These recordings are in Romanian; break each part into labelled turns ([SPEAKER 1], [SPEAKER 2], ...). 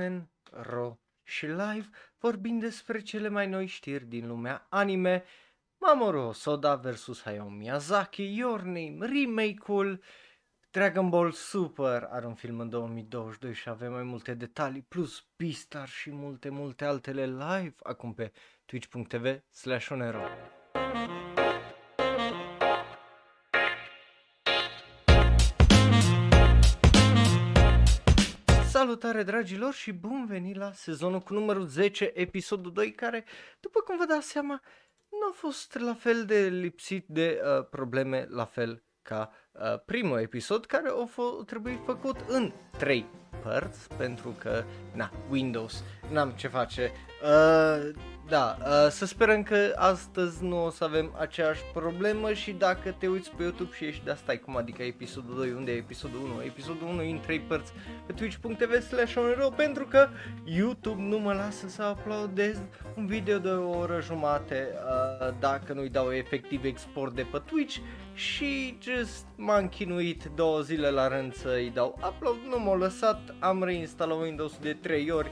[SPEAKER 1] shonen, ro și live vorbind despre cele mai noi știri din lumea anime, Mamoru Soda vs. Hayao Miyazaki, Your Name, remake-ul, Dragon Ball Super are un film în 2022 și avem mai multe detalii, plus Beastar și multe, multe altele live acum pe twitch.tv slash Salutare dragilor și bun venit la sezonul cu numărul 10, episodul 2, care, după cum vă dați seama, nu a fost la fel de lipsit de uh, probleme, la fel ca uh, primul episod, care a f- trebuit făcut în 3 părți, pentru că, na, Windows, n-am ce face. Uh, da, uh, să sperăm că astăzi nu o să avem aceeași problemă și dacă te uiți pe YouTube și ești de asta, cum adică episodul 2, unde e episodul 1? Episodul 1 în 3 părți pe twitch.tv slash pentru că YouTube nu mă lasă să uploadez un video de o oră jumate uh, dacă nu-i dau efectiv export de pe Twitch și just m-am chinuit două zile la rând să-i dau upload, nu m-au lăsat, am reinstalat Windows de 3 ori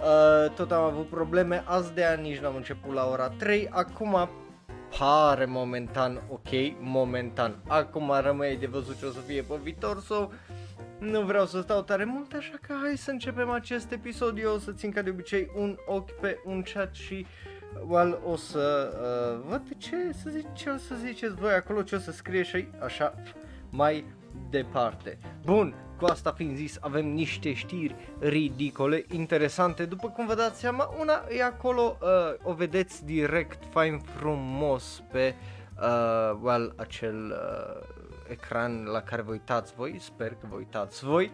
[SPEAKER 1] Uh, tot am avut probleme, azi de ani nici n-am început la ora 3, acum pare momentan ok, momentan. Acum rămâne de văzut ce o să fie pe viitor, so nu vreau să stau tare mult, așa că hai să începem acest episod. Eu o să țin ca de obicei un ochi pe un chat și well, o să uh, văd ce să zice, ce o să ziceți voi acolo, ce o să scrie și așa mai departe. Bun, cu asta fiind zis, avem niște știri ridicole, interesante, după cum vă dați seama, una e acolo, uh, o vedeți direct, fain frumos pe, uh, well, acel uh, ecran la care vă uitați voi, sper că vă uitați voi,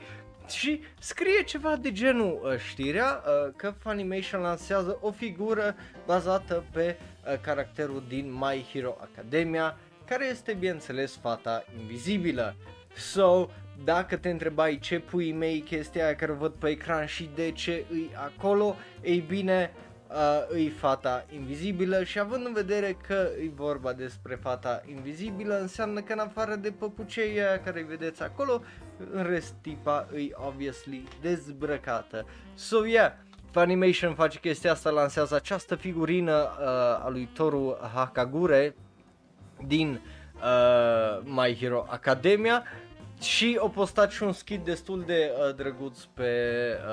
[SPEAKER 1] și scrie ceva de genul uh, știrea uh, că Funimation lansează o figură bazată pe uh, caracterul din My Hero Academia, care este bineînțeles fata invizibilă. So, dacă te întrebai ce pui mei chestia aia care o văd pe ecran și de ce îi acolo, ei bine, uh, îi fata invizibilă și având în vedere că e vorba despre fata invizibilă, înseamnă că în afară de păpucei aia care îi vedeți acolo, în rest tipa îi obviously dezbrăcată. So yeah, Funimation face chestia asta, lansează această figurină uh, a lui Toru Hakagure din uh, My Hero Academia și o postat și un skit destul de uh, drăguț pe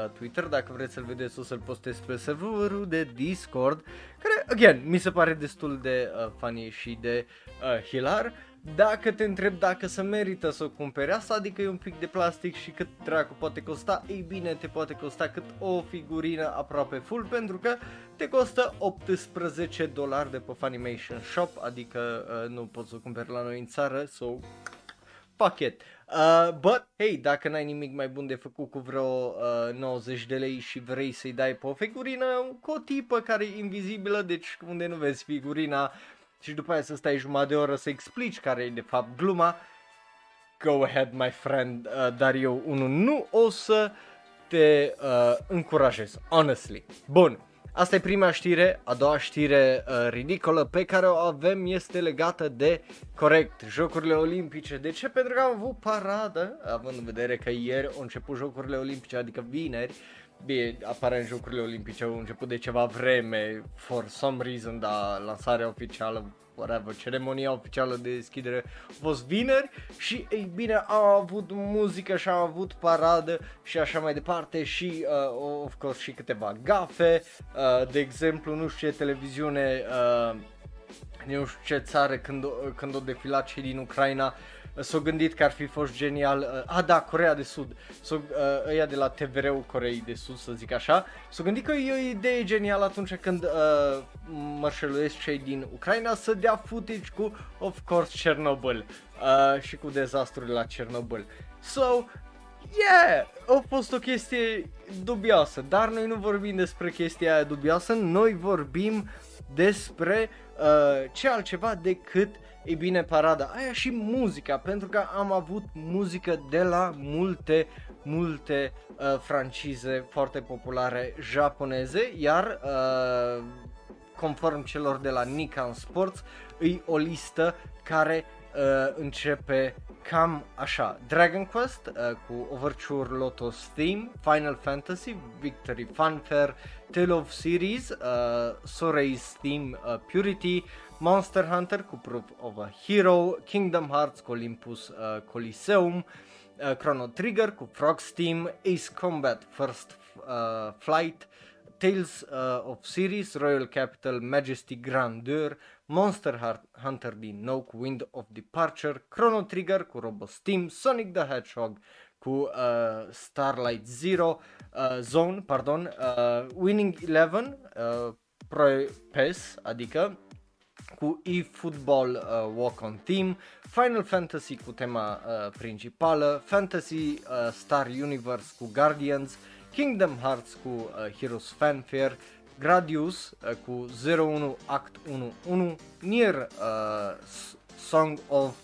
[SPEAKER 1] uh, Twitter, dacă vreți să-l vedeți o să-l postez pe serverul de Discord, care, again, mi se pare destul de uh, funny și de uh, hilar. Dacă te întreb dacă se merită să o cumperi asta, adică e un pic de plastic și cât dracu poate costa, ei bine, te poate costa cât o figurină aproape full, pentru că te costă 18 dolari de pe Funimation Shop, adică uh, nu poți să o cumperi la noi în țară, so pachet. Uh, but, hey, dacă n-ai nimic mai bun de făcut cu vreo uh, 90 de lei și vrei să-i dai pe o figurină cu o tipă care e invizibilă, deci unde nu vezi figurina și după aia să stai jumătate de oră să explici care e de fapt gluma, go ahead my friend, uh, dar eu unul nu o să te uh, încurajez, honestly. Bun, Asta e prima știre, a doua știre uh, ridicolă pe care o avem este legată de, corect, Jocurile Olimpice. De ce? Pentru că am avut paradă, având în vedere că ieri au început Jocurile Olimpice, adică vineri, Bine, aparent Jocurile Olimpice au început de ceva vreme, for some reason, dar lansarea oficială whatever, ceremonia oficială de deschidere a fost vineri și ei bine au avut muzică și au avut paradă și așa mai departe și uh, of course și câteva gafe, uh, de exemplu nu știu ce televiziune uh, nu știu ce țară când, când o defilat cei din Ucraina s-au gândit că ar fi fost genial, uh, a da, Corea de Sud, s-o, uh, ăia de la TVR-ul Coreei de Sud, să zic așa, s-au gândit că e o idee genială atunci când uh, mărșăluiesc cei din Ucraina să dea footage cu, of course, Chernobyl uh, și cu dezastrul la Chernobyl. So, Yeah, a fost o chestie dubioasă, dar noi nu vorbim despre chestia aia dubioasă, noi vorbim despre uh, ce altceva decât uh, ei bine, parada aia și muzica, pentru că am avut muzică de la multe, multe uh, francize foarte populare japoneze, iar uh, conform celor de la Nikon Sports, îi o listă care uh, începe cam așa. Dragon Quest uh, cu Overture Lotus Theme, Final Fantasy, Victory Fanfare, Tale of Series, uh, Soray's Theme uh, Purity, Monster Hunter cu Proof of a Hero, Kingdom Hearts cu Olympus uh, Coliseum, uh, Chrono Trigger cu Frog's Team, Ace Combat First uh, Flight, Tales uh, of Series, Royal Capital, Majesty Grandeur, Monster Hunter din nou cu Wind of Departure, Chrono Trigger cu Robo Steam, Sonic the Hedgehog cu uh, Starlight Zero, uh, Zone, pardon, uh, Winning Eleven, uh, Pro PES, adică cu eFootball uh, Walk on Team, Final Fantasy cu tema uh, principală, Fantasy uh, Star Universe cu Guardians, Kingdom Hearts cu uh, Heroes Fanfare, Gradius uh, cu 01 Act 1.1, Nier uh, Song of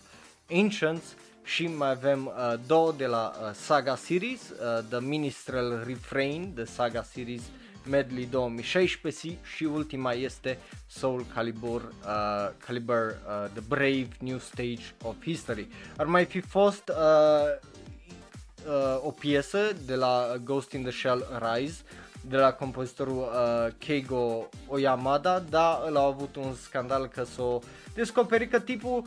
[SPEAKER 1] Ancients și mai avem uh, două de la uh, Saga Series, uh, The Ministrel Refrain, The Saga Series Medley 2016 și ultima este Soul Calibur, uh, Calibur uh, The Brave New Stage of History. Ar mai fi fost uh, uh, o piesă de la Ghost in the Shell Rise de la compozitorul uh, Keigo Oyamada, dar el a avut un scandal că s-o descoperi că tipul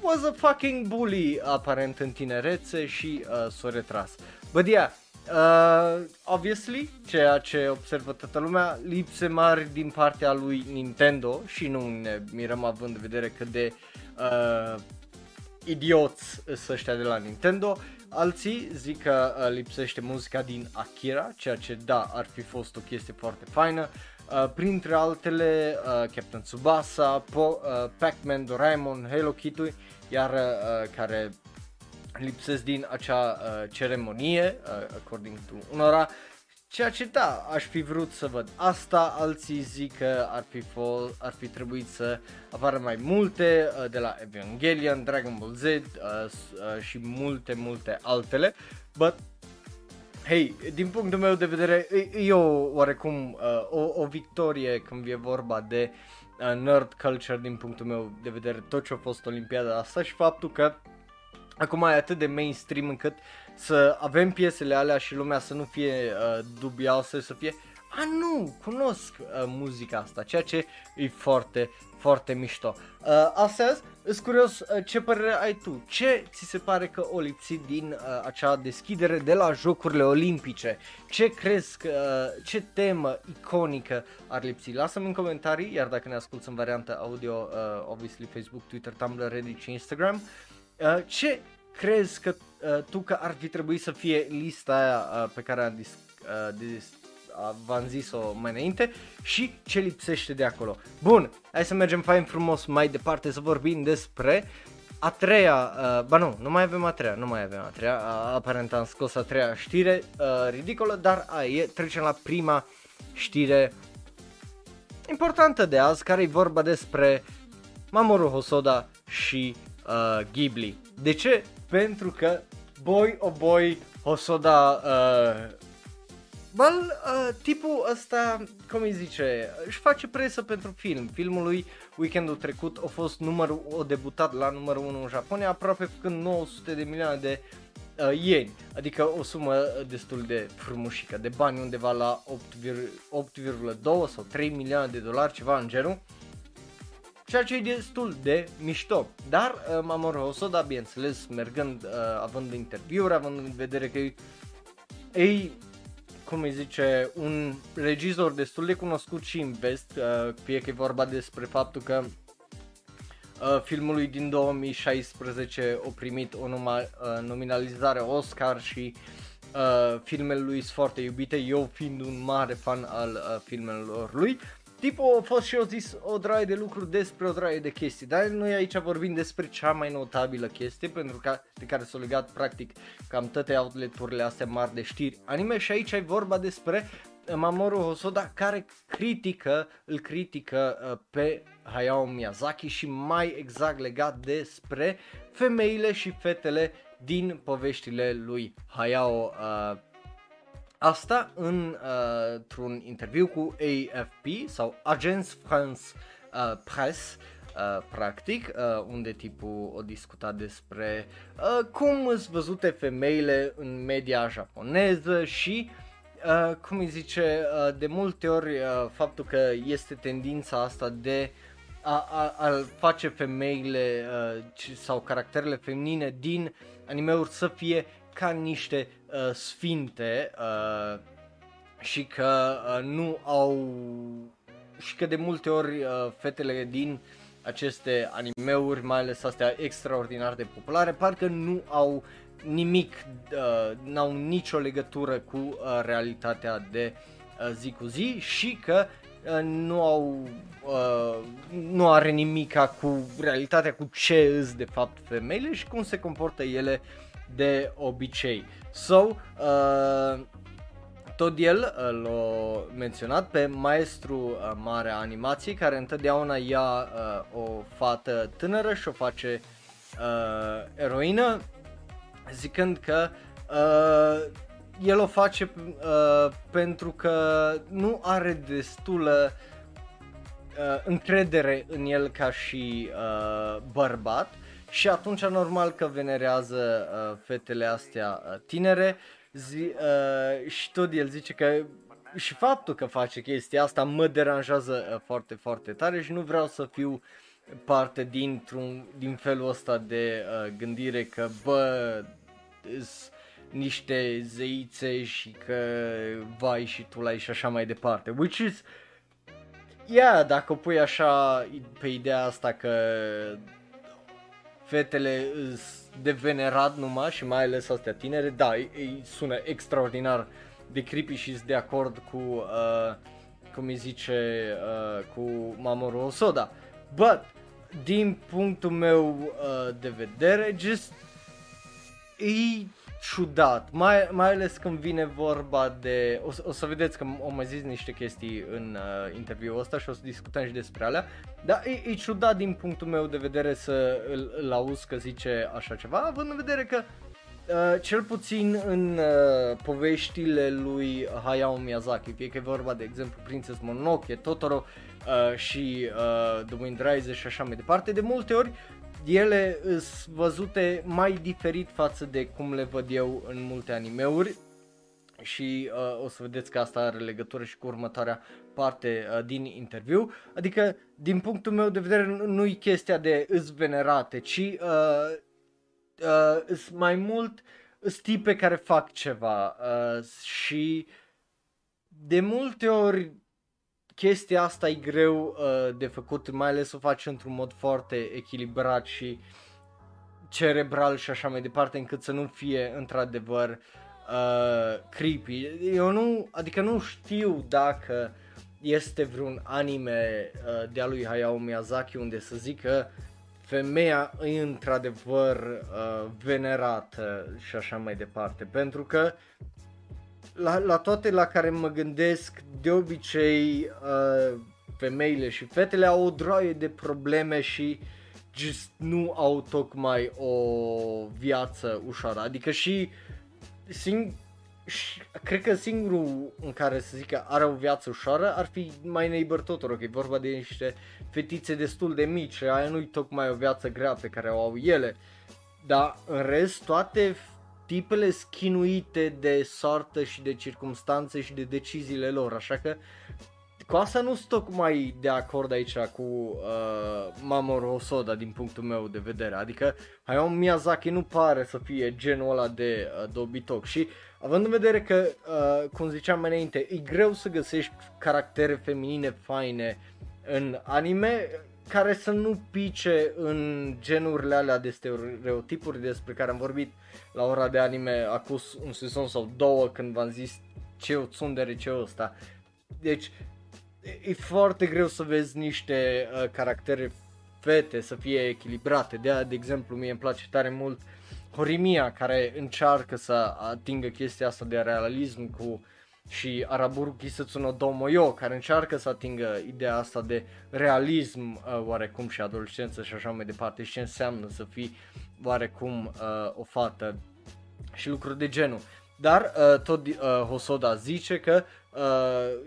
[SPEAKER 1] was a fucking bully aparent în tinerețe și uh, s-a retras. But yeah, uh, obviously, ceea ce observă toată lumea, lipse mari din partea lui Nintendo și nu ne mirăm având în vedere cât de uh, idioți sunt ăștia de la Nintendo. Alții zic că uh, lipsește muzica din Akira, ceea ce da, ar fi fost o chestie foarte faină. Uh, printre altele uh, Captain Tsubasa, po- uh, Pac-Man, Doraemon, Hello Kitty, iar uh, care lipsesc din acea uh, ceremonie, uh, according to unora, Ceea ce da, aș fi vrut să văd asta, alții zic că ar fi, fol, ar fi trebuit să apară mai multe uh, de la Evangelion, Dragon Ball Z uh, uh, și multe, multe altele, but Hei, din punctul meu de vedere, e, e o oarecum uh, o, o victorie când e vorba de uh, nerd culture din punctul meu de vedere, tot ce a fost Olimpiada asta și faptul că acum e atât de mainstream încât să avem piesele alea și lumea să nu fie uh, dubioasă, să fie a nu, cunosc uh, muzica asta, ceea ce e foarte, foarte mișto. Uh, astăzi, îs curios uh, ce părere ai tu, ce ți se pare că o lipsit din uh, acea deschidere de la Jocurile Olimpice, ce crezi că, uh, ce temă iconică ar lipsi, lasă-mi în comentarii, iar dacă ne asculti în variantă audio, uh, obviously Facebook, Twitter, Tumblr, Reddit și Instagram, uh, ce crezi că uh, tu că ar fi trebuit să fie lista aia uh, pe care am dis- uh, dis- uh, v-am zis-o mai înainte și ce lipsește de acolo. Bun, hai să mergem fain frumos mai departe să vorbim despre a treia, uh, ba nu, nu mai avem a treia, nu mai avem a treia, uh, aparent am scos a treia știre uh, ridicolă, dar a, e, trecem la prima știre importantă de azi, care e vorba despre Mamoru Hosoda și uh, Ghibli. De ce? Pentru că, boy oh boy, Hosoda, uh, Bal, uh, tipul ăsta, cum îi zice, își face presă pentru film. Filmul lui weekendul trecut a fost numărul, o debutat la numărul 1 în Japonia, aproape făcând 900 de milioane de uh, ieni, adică o sumă destul de frumușică, de bani undeva la 8,2 sau 3 milioane de dolari, ceva în genul ceea ce e destul de mișto. Dar uh, Mamoru Hosoda, bineînțeles, mergând, uh, având interviuri, având în vedere că e, cum îi zice, un regizor destul de cunoscut și în vest, uh, fie că e vorba despre faptul că uh, filmul lui din 2016 a primit o numa, uh, nominalizare Oscar și uh, filmele lui sunt foarte iubite, eu fiind un mare fan al uh, filmelor lui. Tipul a fost și eu zis o draie de lucruri despre o draie de chestii, dar noi aici vorbim despre cea mai notabilă chestie pentru că, de care s-au legat practic cam toate outleturile astea mari de știri. Anime și aici e vorba despre Mamoru Hosoda care critică, îl critică uh, pe Hayao Miyazaki și mai exact legat despre femeile și fetele din poveștile lui Hayao uh, Asta în, uh, într-un interviu cu AFP sau Agence France uh, Presse uh, practic, uh, unde tipul o discutat despre uh, cum sunt văzute femeile în media japoneză și uh, cum îi zice, uh, de multe ori uh, faptul că este tendința asta de a, a, a face femeile uh, sau caracterele feminine din animeuri să fie ca niște uh, sfinte uh, și că uh, nu au și că de multe ori uh, fetele din aceste animeuri, mai ales astea extraordinar de populare, parcă nu au nimic, uh, n-au nicio legătură cu uh, realitatea de uh, zi cu zi și că uh, nu au uh, nu are nimica cu realitatea cu ce îs de fapt femeile și cum se comportă ele de obicei. So, uh, tot el uh, l-a menționat pe maestru uh, mare a animației care întotdeauna ia uh, o fată tânără și o face uh, eroină zicând că uh, el o face uh, pentru că nu are destulă uh, încredere în el ca și uh, bărbat și atunci normal că venerează uh, fetele astea uh, tinere zi, uh, și tot el zice că și faptul că face chestia asta mă deranjează uh, foarte, foarte tare și nu vreau să fiu parte dintr-un, din felul ăsta de uh, gândire că bă, niște zeițe și că vai și tu lai și așa mai departe. Which is, yeah, dacă o pui așa pe ideea asta că fetele de venerat numai și mai ales astea tinere, da, îi sună extraordinar de creepy și de acord cu, uh, cum îi zice, uh, cu Mamoru Osoda. But, din punctul meu uh, de vedere, just, e ciudat, mai, mai ales când vine vorba de, o, o să vedeți că o mai zis niște chestii în uh, interviul ăsta și o să discutăm și despre alea, dar e, e ciudat din punctul meu de vedere să îl, îl auzi că zice așa ceva, având în vedere că Uh, cel puțin în uh, poveștile lui Hayao Miyazaki, fie că e vorba de exemplu Princess Mononoke, Totoro uh, și uh, The Wind Rises și așa mai departe, de multe ori ele sunt văzute mai diferit față de cum le văd eu în multe animeuri și uh, o să vedeți că asta are legătură și cu următoarea parte uh, din interviu. Adică, din punctul meu de vedere, nu e chestia de îs venerate, ci uh, uh, mai mult sunt tipe care fac ceva uh, și de multe ori chestia asta e greu uh, de făcut, mai ales o faci într-un mod foarte echilibrat și cerebral și așa mai departe, încât să nu fie într-adevăr uh, creepy. Eu nu, adică nu știu dacă este vreun anime uh, de-a lui Hayao Miyazaki unde să zică femeia e într-adevăr uh, venerată și așa mai departe, pentru că la, la toate la care mă gândesc, de obicei uh, femeile și fetele au o droaie de probleme și just nu au tocmai o viață ușoară. Adică și, sing, și cred că singurul în care să zic că are o viață ușoară ar fi mai Neighbor Totoro, că e vorba de niște fetițe destul de mici, aia nu-i tocmai o viață grea pe care o au ele. Dar în rest, toate tipele schinuite de soartă și de circumstanțe și de deciziile lor, așa că cu asta nu sunt tocmai de acord aici cu uh, Mamoru Hosoda din punctul meu de vedere, adică Hayao Miyazaki nu pare să fie genul ăla de uh, dobitoc și având în vedere că, uh, cum ziceam mai înainte, e greu să găsești caractere feminine faine în anime, care să nu pice în genurile alea de stereotipuri despre care am vorbit la ora de anime acum un sezon sau două când v-am zis ce o tsundere, ce ăsta. Deci e foarte greu să vezi niște uh, caractere fete să fie echilibrate. De de exemplu, mie îmi place tare mult Horimia care încearcă să atingă chestia asta de realism cu și Araburu Kisetsuno Domoyo, care încearcă să atingă ideea asta de realism uh, oarecum și adolescență și așa mai departe și ce înseamnă să fii oarecum uh, o fată și lucruri de genul. Dar uh, tot uh, Hosoda zice că uh,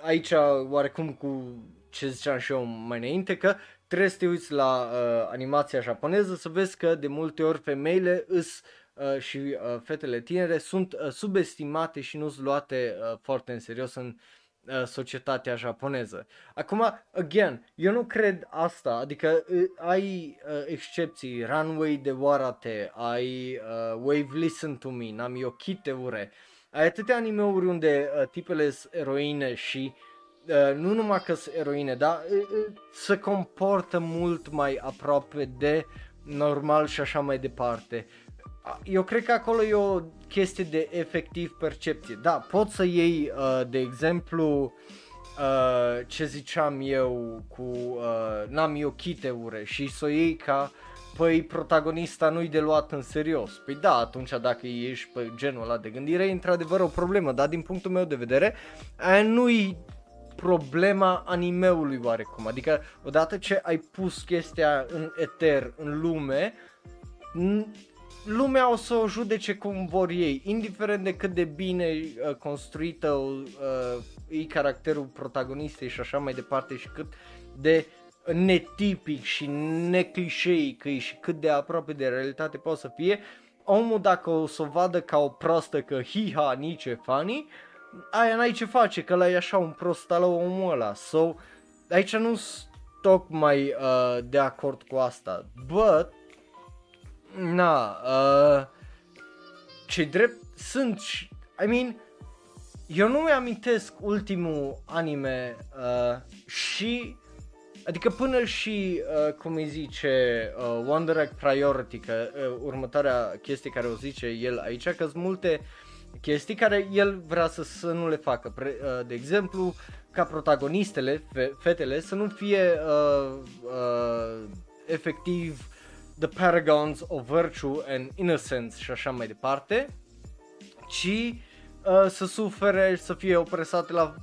[SPEAKER 1] aici oarecum cu ce ziceam și eu mai înainte că trebuie să te uiți la uh, animația japoneză să vezi că de multe ori femeile îs uh, și uh, fetele tinere sunt uh, subestimate și nu sunt luate uh, foarte în serios în uh, societatea japoneză. Acum, again, eu nu cred asta, adică uh, ai uh, excepții, Runway de Warate, ai uh, Wave Listen to Me, Nami Okite Ure, ai atâtea animeuri unde uh, tipele sunt eroine și uh, nu numai că sunt eroine, dar uh, uh, se comportă mult mai aproape de normal și așa mai departe. Eu cred că acolo e o chestie de efectiv percepție. Da, poți să iei, uh, de exemplu, uh, ce ziceam eu cu uh, Nami Okite Ure și să o iei ca păi protagonista nu-i de luat în serios. Păi da, atunci dacă ești pe genul ăla de gândire, e într-adevăr o problemă, dar din punctul meu de vedere, aia nu-i problema animeului oarecum. Adică odată ce ai pus chestia în eter, în lume, lumea o să o judece cum vor ei, indiferent de cât de bine uh, construită uh, e caracterul protagonistei și așa mai departe și cât de netipic și neclișeic și cât de aproape de realitate poate să fie, omul dacă o să o vadă ca o prostă că hi-ha, nici e funny, aia n-ai ce face, că l-ai așa un prost al omul ăla. So, aici nu sunt tocmai uh, de acord cu asta. But, na, uh, ce drept sunt, Și mean, eu nu mi-amintesc ultimul anime uh, și Adică până și, uh, cum îi zice, uh, Wonder Egg Priority, că uh, următoarea chestie care o zice el aici, că sunt multe chestii care el vrea să, să nu le facă. Pre, uh, de exemplu, ca protagonistele, fe, fetele, să nu fie uh, uh, efectiv the paragons of virtue and innocence și așa mai departe, ci uh, să sufere, să fie opresate la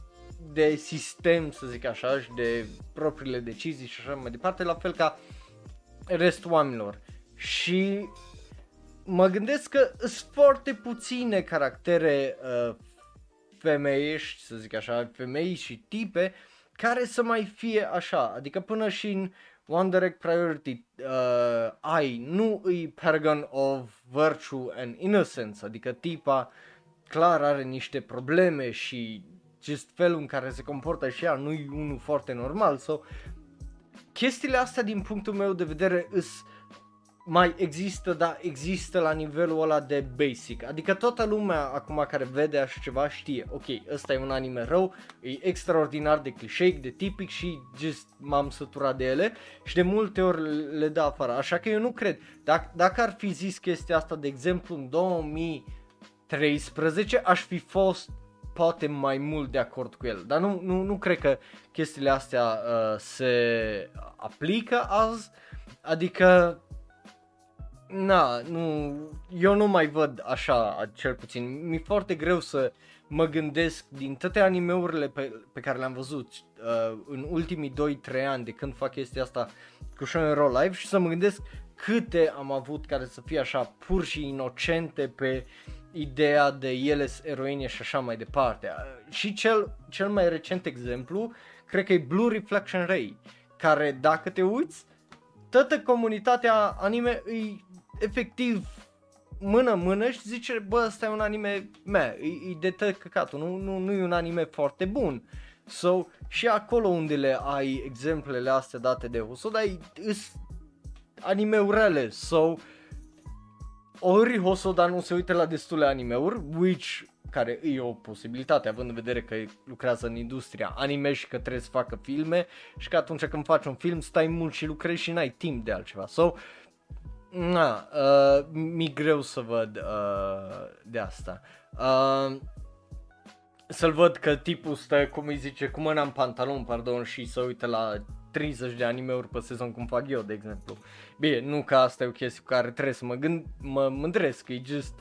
[SPEAKER 1] de sistem, să zic așa, și de propriile decizii și așa mai departe, la fel ca restul oamenilor. Și mă gândesc că sunt foarte puține caractere uh, femeiești, să zic așa, femei și tipe care să mai fie așa, adică până și în One Direct Priority uh, ai, nu îi Paragon of Virtue and Innocence, adică tipa clar are niște probleme și just felul în care se comportă și ea nu e unul foarte normal sau so, chestiile astea din punctul meu de vedere îs mai există, dar există la nivelul ăla de basic. Adică toată lumea acum care vede așa ceva știe, ok, ăsta e un anime rău, e extraordinar de clișeic, de tipic și just m-am săturat de ele și de multe ori le dă afară. Așa că eu nu cred. Dacă, dacă ar fi zis chestia asta, de exemplu, în 2013, aș fi fost poate mai mult de acord cu el, dar nu, nu, nu cred că chestiile astea uh, se aplică azi, adică na, nu, eu nu mai văd așa, cel puțin, mi-e foarte greu să mă gândesc din toate animeurile pe, pe care le-am văzut uh, în ultimii 2-3 ani de când fac chestia asta cu Shonen Roll Live și să mă gândesc câte am avut care să fie așa pur și inocente pe ideea de ele eroine și așa mai departe. Și cel, cel mai recent exemplu, cred că e Blue Reflection Ray, care dacă te uiți, toată comunitatea anime e efectiv mână-mână și zice, bă, ăsta e un anime, me, e, e de tăi căcatul, nu, nu, nu e un anime foarte bun. So, și acolo unde le ai exemplele astea date de Hosoda, e, anime-urele, so, ori Hosoda nu se uită la destule anime-uri, which care e o posibilitate, având în vedere că lucrează în industria anime și că trebuie să facă filme și că atunci când faci un film stai mult și lucrezi și n-ai timp de altceva. So, na, uh, mi greu să văd uh, de asta. Uh, să-l văd că tipul stă, cum îi zice, cu mâna în pantalon, pardon, și să uite la 30 de anime-uri pe sezon cum fac eu, de exemplu. Bine, nu că asta e o chestie cu care trebuie să mă gând, mă mândresc, e just...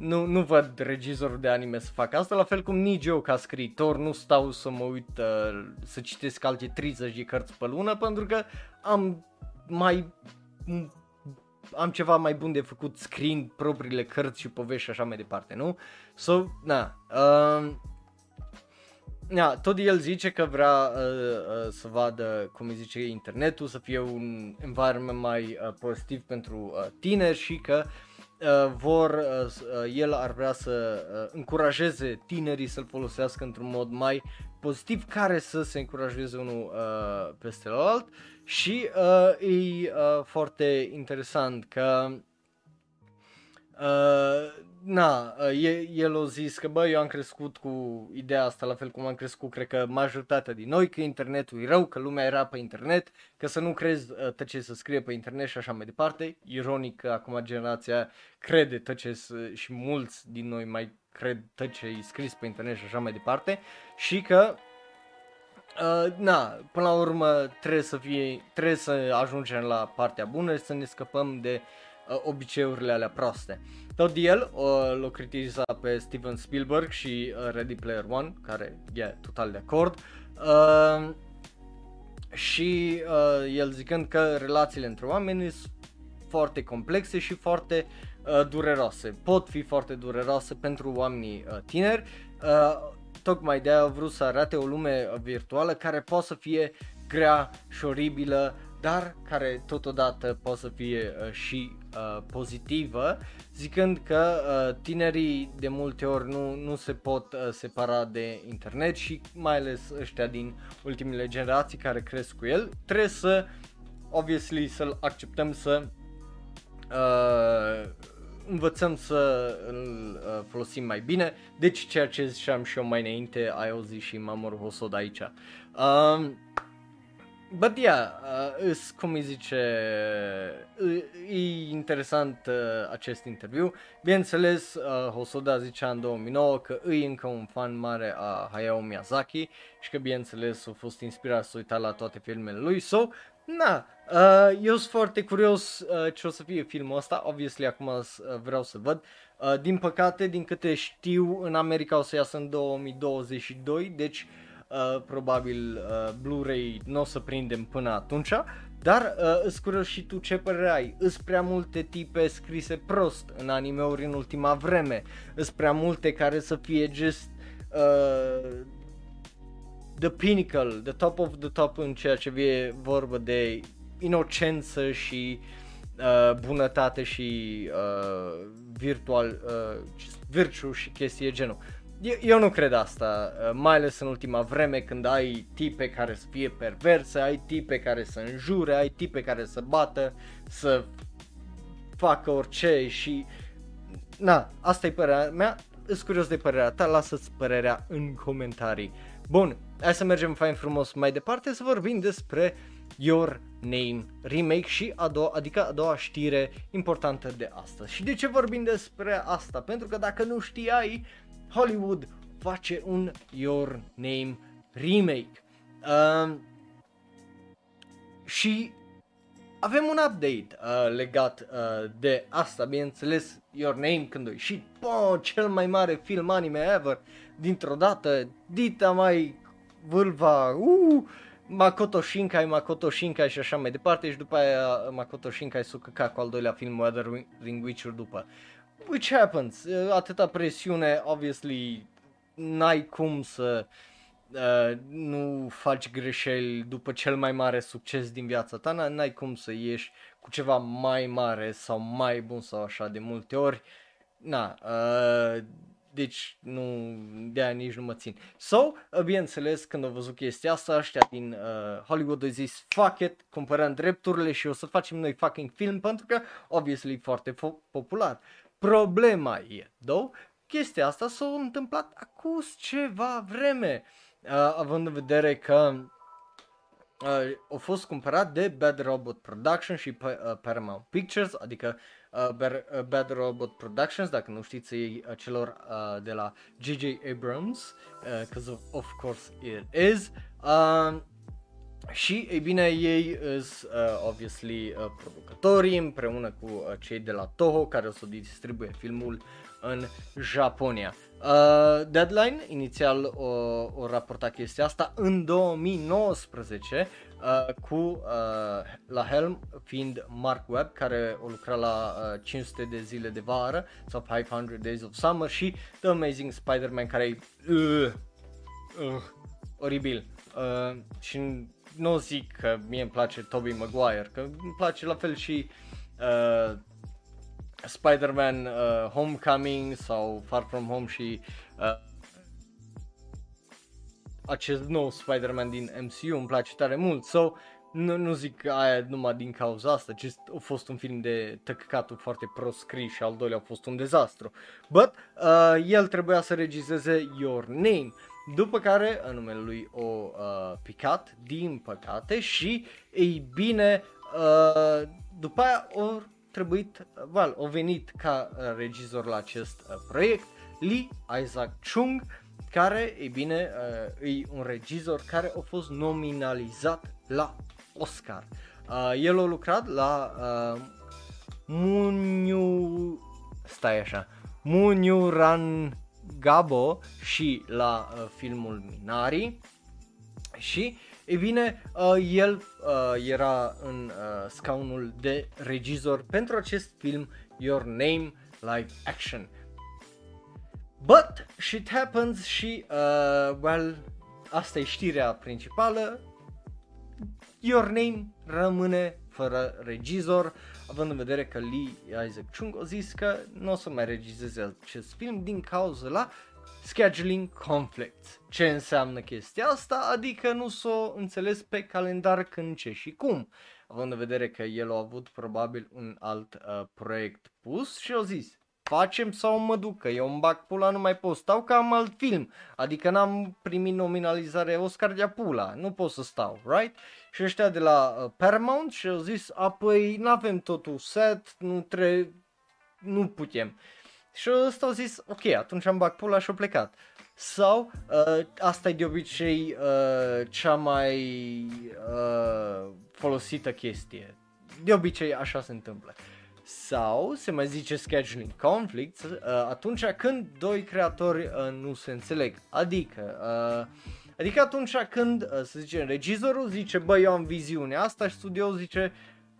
[SPEAKER 1] Nu, nu văd regizorul de anime să facă asta, la fel cum nici eu ca scriitor nu stau să mă uit uh, să citesc alte 30 de cărți pe lună pentru că am mai am ceva mai bun de făcut screen propriile cărți și povești și așa mai departe, nu? So, na, uh, na, tot el zice că vrea uh, uh, să vadă, cum îi zice, internetul, să fie un environment mai uh, pozitiv pentru uh, tineri și că uh, vor, uh, uh, el ar vrea să uh, încurajeze tinerii să-l folosească într-un mod mai pozitiv care să se încurajeze unul uh, peste alt și uh, e uh, foarte interesant că uh, na, uh, el a zis că bă, eu am crescut cu ideea asta la fel cum am crescut, cred că majoritatea din noi, că internetul e rău, că lumea era pe internet, că să nu crezi uh, ce să scrie pe internet și așa mai departe. Ironic că acum generația crede tăce și mulți din noi mai cred ce e scris pe internet și așa mai departe și că Uh, na, până la urmă trebuie să fie, trebuie să ajungem la partea bună și să ne scăpăm de uh, obiceiurile alea proaste. Tot el uh, l-a critizat pe Steven Spielberg și uh, Ready Player One, care e total de acord. Uh, și uh, el zicând că relațiile între oameni sunt foarte complexe și foarte uh, dureroase. Pot fi foarte dureroase pentru oamenii uh, tineri. Uh, tocmai de-aia a vrut să arate o lume virtuală care poate să fie grea și oribilă, dar care totodată poate să fie uh, și uh, pozitivă, zicând că uh, tinerii de multe ori nu, nu se pot uh, separa de internet și mai ales ăștia din ultimele generații care cresc cu el, trebuie să, obviously, să-l acceptăm să uh, învățăm să îl uh, folosim mai bine, deci ceea ce ziceam și eu mai înainte, ai auzit și Mamoru Hosoda aici. Um, But yeah, uh, is, cum îi zice, e interesant uh, acest interviu. Bineînțeles, uh, Hosoda zicea în 2009 că e încă un fan mare a Hayao Miyazaki și că bineînțeles a fost inspirat să uita la toate filmele lui. So, na, uh, eu sunt foarte curios uh, ce o să fie filmul ăsta, obviously acum uh, vreau să văd. Uh, din păcate, din câte știu, în America o să iasă în 2022, deci uh, probabil uh, Blu-ray nu o să prindem până atunci, dar uh, îți curios și tu ce părere ai? Îs prea multe tipe scrise prost în anime-uri în ultima vreme, îs prea multe care să fie just uh, the pinnacle, the top of the top în ceea ce vie vorba de inocență și uh, bunătate și uh, virtual, uh, virtue și chestii genul. Eu, eu nu cred asta, uh, mai ales în ultima vreme când ai tipe care să fie perverse, ai tipe care să înjure, ai tipe care să bată, să facă orice și... Na, asta e părerea mea, sunt curios de părerea ta, lasă-ți părerea în comentarii. Bun, hai să mergem fain frumos mai departe să vorbim despre Your Name remake și a doua, adică a doua știre importantă de astăzi. Și de ce vorbim despre asta? Pentru că dacă nu știai, Hollywood face un Your Name remake. Uh, și avem un update uh, legat uh, de asta, bineînțeles, Your Name când a ieșit, po, cel mai mare film anime ever, dintr-o dată, dita mai vâlva, uh, Makoto Shinkai, Makoto Shinkai și așa mai departe și după aia Makoto Shinkai s-a căcat cu al doilea film Wuthering Witcher după. Which happens, atâta presiune, obviously, n-ai cum să uh, nu faci greșeli după cel mai mare succes din viața ta, n-ai cum să ieși cu ceva mai mare sau mai bun sau așa de multe ori. Na, uh, deci nu, de aia nici nu mă țin. So, uh, bineînțeles, când au văzut chestia asta, ăștia din uh, Hollywood au zis, fuck it, cumpărăm drepturile și o să facem noi fucking film pentru că, obviously, foarte fo- popular. Problema e, două, chestia asta s-a întâmplat acum ceva vreme, uh, având în vedere că uh, a fost cumpărat de Bad Robot Production și uh, Paramount Pictures, adică uh, Bad, uh, Bad Robot Productions, dacă nu știți, e uh, celor uh, de la J.J. Abrams, because uh, of, of course it is. Uh, și, ei bine, ei sunt, uh, obviously, uh, producătorii împreună cu uh, cei de la Toho, care o să distribuie filmul în Japonia. Uh, Deadline inițial o, o raporta chestia asta în 2019 uh, cu uh, la helm fiind Mark Webb care o lucra la uh, 500 de zile de vară sau 500 Days of Summer și The Amazing Spider-Man care e uh, uh, oribil. Uh, și nu zic că mie îmi place Tobey Maguire, că îmi place la fel și uh, Spider-Man uh, Homecoming sau Far From Home și uh, acest nou Spider-Man din MCU îmi place tare mult. So, nu, nu zic aia numai din cauza asta, ci a fost un film de tăcăcatul foarte proscris și al doilea a fost un dezastru. But, uh, el trebuia să regizeze Your Name, după care numele lui o uh, picat, din păcate, și, ei bine, uh, după aia o trebuit, well, o venit ca uh, regizor la acest uh, proiect Lee Isaac Chung, care, e bine, uh, e un regizor care a fost nominalizat la Oscar. Uh, el a lucrat la uh, Muniu... Stai așa. Muniuran Gabo și la uh, filmul Minari și e bine, uh, el uh, era în uh, scaunul de regizor pentru acest film Your Name Live Action. But shit happens și, uh, well, asta e știrea principală. Your Name rămâne fără regizor, având în vedere că Lee Isaac Chung a zis că nu o să mai regizeze acest film din cauza la scheduling conflicts. Ce înseamnă chestia asta? Adică nu s-o înțeles pe calendar când, ce și cum. Având în vedere că el a avut probabil un alt uh, proiect pus și a zis facem sau mă duc, că eu îmi bag pula, nu mai pot, stau ca am alt film, adică n-am primit nominalizare Oscar de pula, nu pot să stau, right? Și ăștia de la uh, Paramount și au zis, apoi n-avem totul set, nu trebuie, nu putem. Și ăsta au zis, ok, atunci am bag pula și au plecat. Sau, uh, asta e de obicei uh, cea mai uh, folosită chestie. De obicei așa se întâmplă. Sau se mai zice scheduling conflicts uh, atunci când doi creatori uh, nu se înțeleg. Adică, uh, adică atunci când, uh, să zicem, regizorul zice, bă, eu am viziunea asta și studioul zice,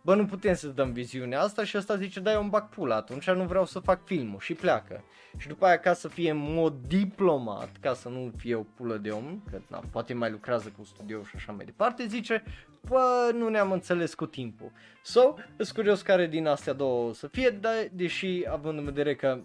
[SPEAKER 1] bă, nu putem să dăm viziunea asta și ăsta zice, da, eu îmi bag pula, atunci nu vreau să fac filmul și pleacă. Și după aia, ca să fie în mod diplomat, ca să nu fie o pulă de om, că na, poate mai lucrează cu studio și așa mai departe, zice, bă, nu ne-am înțeles cu timpul. So, sunt curios care din astea două o să fie, dar deși având în vedere că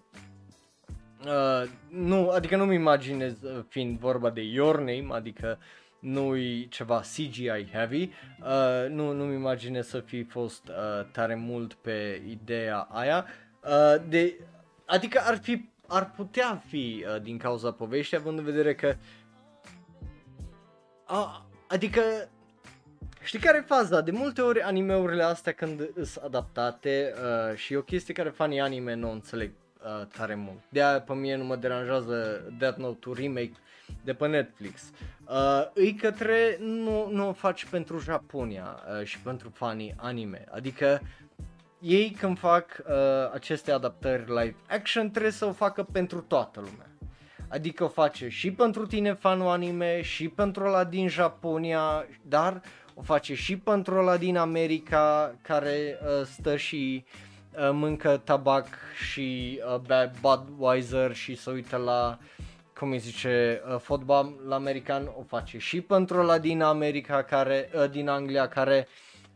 [SPEAKER 1] Uh, nu, adică nu-mi imaginez uh, fiind vorba de Your Name, adică nu-i ceva CGI heavy, uh, nu, nu-mi imaginez să fi fost uh, tare mult pe ideea aia, uh, de, adică ar fi, ar putea fi uh, din cauza poveștii, având în vedere că, uh, adică Știi care e faza? De multe ori animeurile astea când sunt adaptate uh, și e o chestie care fanii anime nu înțeleg uh, tare mult. De aia pe mine nu mă deranjează Death Note remake de pe Netflix. Uh, îi către nu, nu o faci pentru Japonia uh, și pentru fanii anime. Adică ei când fac uh, aceste adaptări live action trebuie să o facă pentru toată lumea. Adică o face și pentru tine fanul anime, și pentru la din Japonia, dar o face și pentru ăla din America care uh, stă și uh, mâncă tabac și uh, Budweiser și se uită la cum îi zice, uh, fotbal american o face și pentru ăla din America care, uh, din Anglia care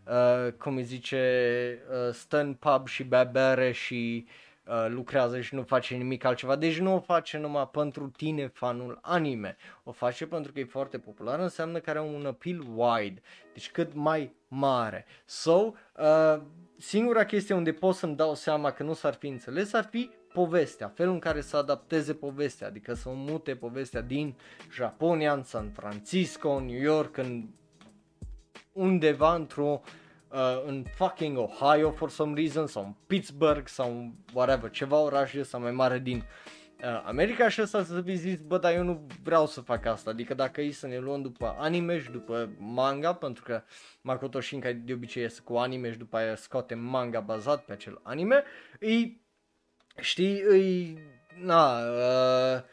[SPEAKER 1] uh, cum îi zice, uh, stă în pub și bea bere și uh, Uh, lucrează și nu face nimic altceva. Deci nu o face numai pentru tine fanul anime. O face pentru că e foarte popular, înseamnă că are un appeal wide, deci cât mai mare. So, uh, singura chestie unde pot să-mi dau seama că nu s-ar fi înțeles ar fi povestea, felul în care să adapteze povestea, adică să mute povestea din Japonia, în San Francisco, în New York, în undeva într-o uh, uh, în fucking Ohio for some reason sau în Pittsburgh sau whatever, ceva oraș ăsta mai mare din uh, America și ăsta să fi zis, bă, dar eu nu vreau să fac asta, adică dacă e să ne luăm după anime și după manga, pentru că Makoto Shinkai de obicei iese cu anime și după aia scoate manga bazat pe acel anime, îi, știi, îi, na, uh,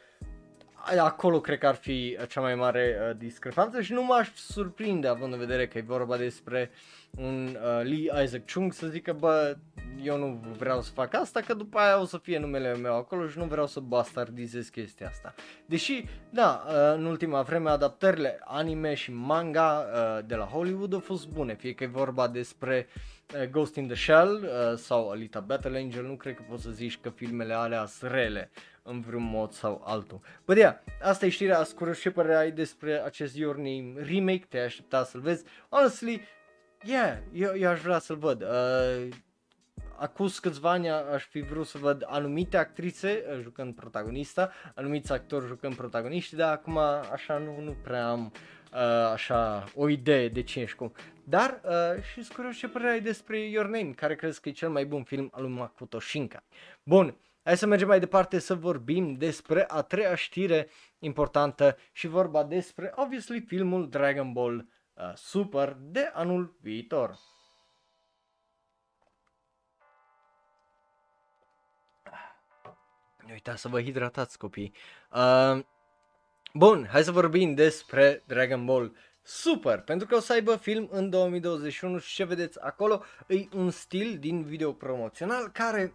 [SPEAKER 1] acolo cred că ar fi cea mai mare uh, discrepanță și nu m-aș surprinde având în vedere că e vorba despre un uh, Lee Isaac Chung să zică bă eu nu vreau să fac asta că după aia o să fie numele meu acolo și nu vreau să bastardizez chestia asta. Deși, da, uh, în ultima vreme adaptările anime și manga uh, de la Hollywood au fost bune, fie că e vorba despre uh, Ghost in the Shell uh, sau Alita Battle Angel, nu cred că poți să zici că filmele alea sunt rele în vreun mod sau altul. Bă, yeah, asta e știrea scură. Ce părere ai despre acest Your Name remake? Te-ai aștepta să-l vezi? Honestly, yeah, eu, eu aș vrea să-l văd. Uh, acus câțiva ani aș fi vrut să văd anumite actrițe uh, jucând protagonista, anumiți actori jucând protagoniști, dar acum așa nu, nu prea am uh, așa o idee de ce ești cum. Dar uh, și scurios ce părere ai despre Your Name, care crezi că e cel mai bun film al lui Makoto Shinkai. Bun, Hai să mergem mai departe să vorbim despre a treia știre importantă și vorba despre, obviously, filmul Dragon Ball uh, Super de anul viitor. Nu uitați să vă hidratați copii. Uh, bun, hai să vorbim despre Dragon Ball Super, pentru că o să aibă film în 2021 și ce vedeți acolo e un stil din video promoțional care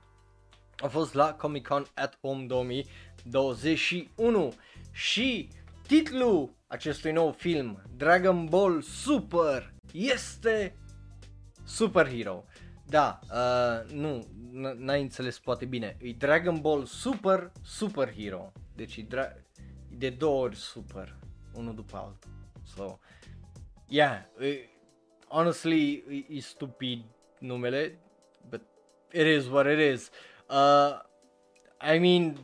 [SPEAKER 1] a fost la Comic Con at Home 2021 și titlul acestui nou film, Dragon Ball Super, este Superhero. Da, uh, nu, n-ai înțeles poate bine, e Dragon Ball Super Superhero. Deci e, dra- e de două ori super, unul după altul. So, yeah, e, honestly, e, e stupid numele, but it is what it is. Uh, I mean,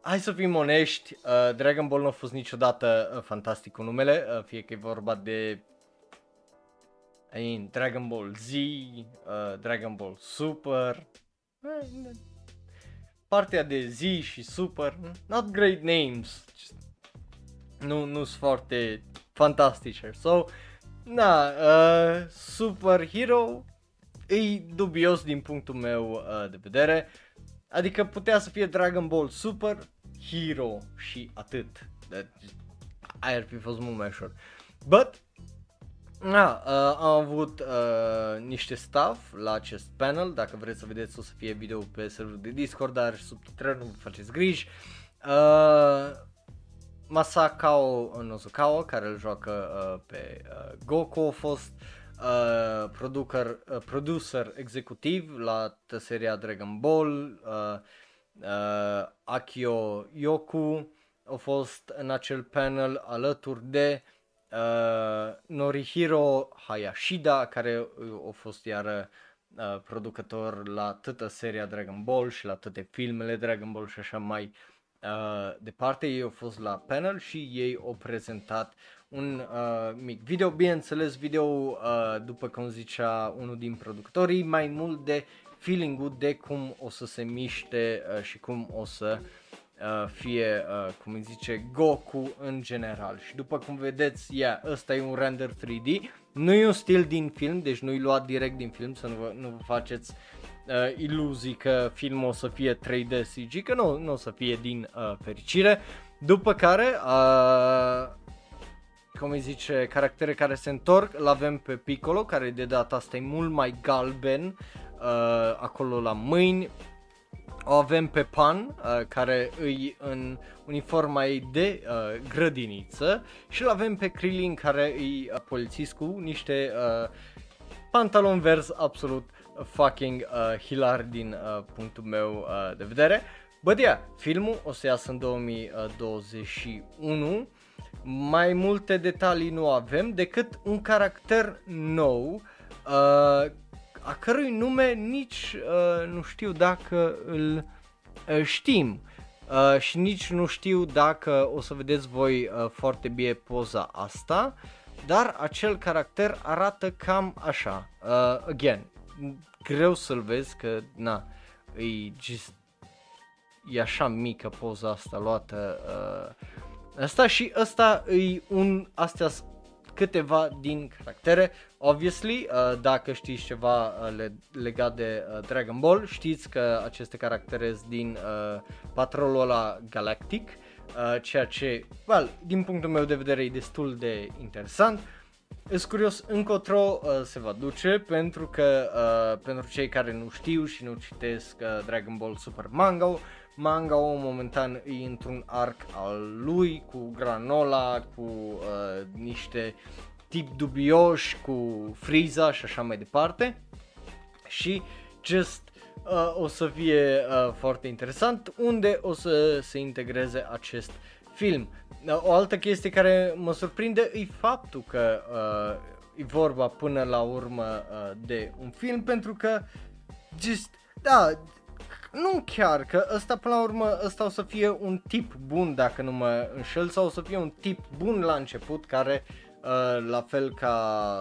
[SPEAKER 1] hai să fim onești, uh, Dragon Ball nu a fost niciodată uh, fantastic cu numele, uh, fie că e vorba de I mean, Dragon Ball Z, uh, Dragon Ball Super, uh, partea de Z și Super, not great names, just, nu, nu sunt foarte fantastice, so, na, uh, Super Hero e dubios din punctul meu uh, de vedere. Adică putea să fie Dragon Ball Super Hero și atât. Aia ar fi fost mult mai ușor. But, na, uh, am avut uh, niște staff la acest panel, dacă vreți să vedeți o să fie video pe serverul de Discord, dar subtitrări nu vă faceți griji. Uh, Masakao Nozukawa, care îl joacă uh, pe uh, Goku, a fost uh, uh, producer, uh, producer executiv la seria Dragon Ball, uh, uh, Akio Yoku a fost în acel panel alături de uh, Norihiro Hayashida, care a fost iar uh, producător la toată seria Dragon Ball și la toate filmele Dragon Ball și așa mai uh, departe. Ei au fost la panel și ei au prezentat un uh, mic video, bineînțeles video, uh, după cum zicea unul din producătorii, mai mult de feeling-ul de cum o să se miște uh, și cum o să uh, fie, uh, cum îi zice, Goku în general. Și după cum vedeți, yeah, ăsta e un render 3D, nu e un stil din film, deci nu-i luat direct din film, să nu vă, nu vă faceți uh, iluzii că filmul o să fie 3D CG, că nu, nu o să fie din uh, fericire. După care, uh, cum îi zice, caractere care se întorc, îl avem pe Piccolo, care de data asta e mult mai galben, uh, acolo la mâini, o avem pe Pan, uh, care îi în uniforma ei de uh, grădiniță. Și îl avem pe Krillin, care îi uh, polițist cu niște uh, pantaloni verzi absolut fucking uh, hilar din uh, punctul meu uh, de vedere. Bă, yeah, filmul o să iasă în 2021 mai multe detalii nu avem decât un caracter nou uh, a cărui nume nici uh, nu știu dacă îl uh, știm uh, și nici nu știu dacă o să vedeți voi uh, foarte bine poza asta, dar acel caracter arată cam așa. Uh, again, greu să-l vezi că na, e just e așa mică poza asta luată uh, Asta și ăsta e un, astea câteva din caractere. Obviously, uh, dacă știți ceva uh, le, legat de uh, Dragon Ball, știți că aceste caractere sunt din uh, patrolul ăla galactic, uh, ceea ce, well, din punctul meu de vedere e destul de interesant. Sunt curios încotro uh, se va duce pentru că uh, pentru cei care nu știu și nu citesc uh, Dragon Ball Super Manga, manga momentan e într-un arc al lui cu granola, cu uh, niște tip dubioși, cu Frieza și așa mai departe. Și just uh, o să fie uh, foarte interesant unde o să se integreze acest film. Uh, o altă chestie care mă surprinde e faptul că uh, e vorba până la urmă uh, de un film pentru că just, da, nu chiar, că ăsta până la urmă, ăsta o să fie un tip bun dacă nu mă înșel sau o să fie un tip bun la început care uh, la fel ca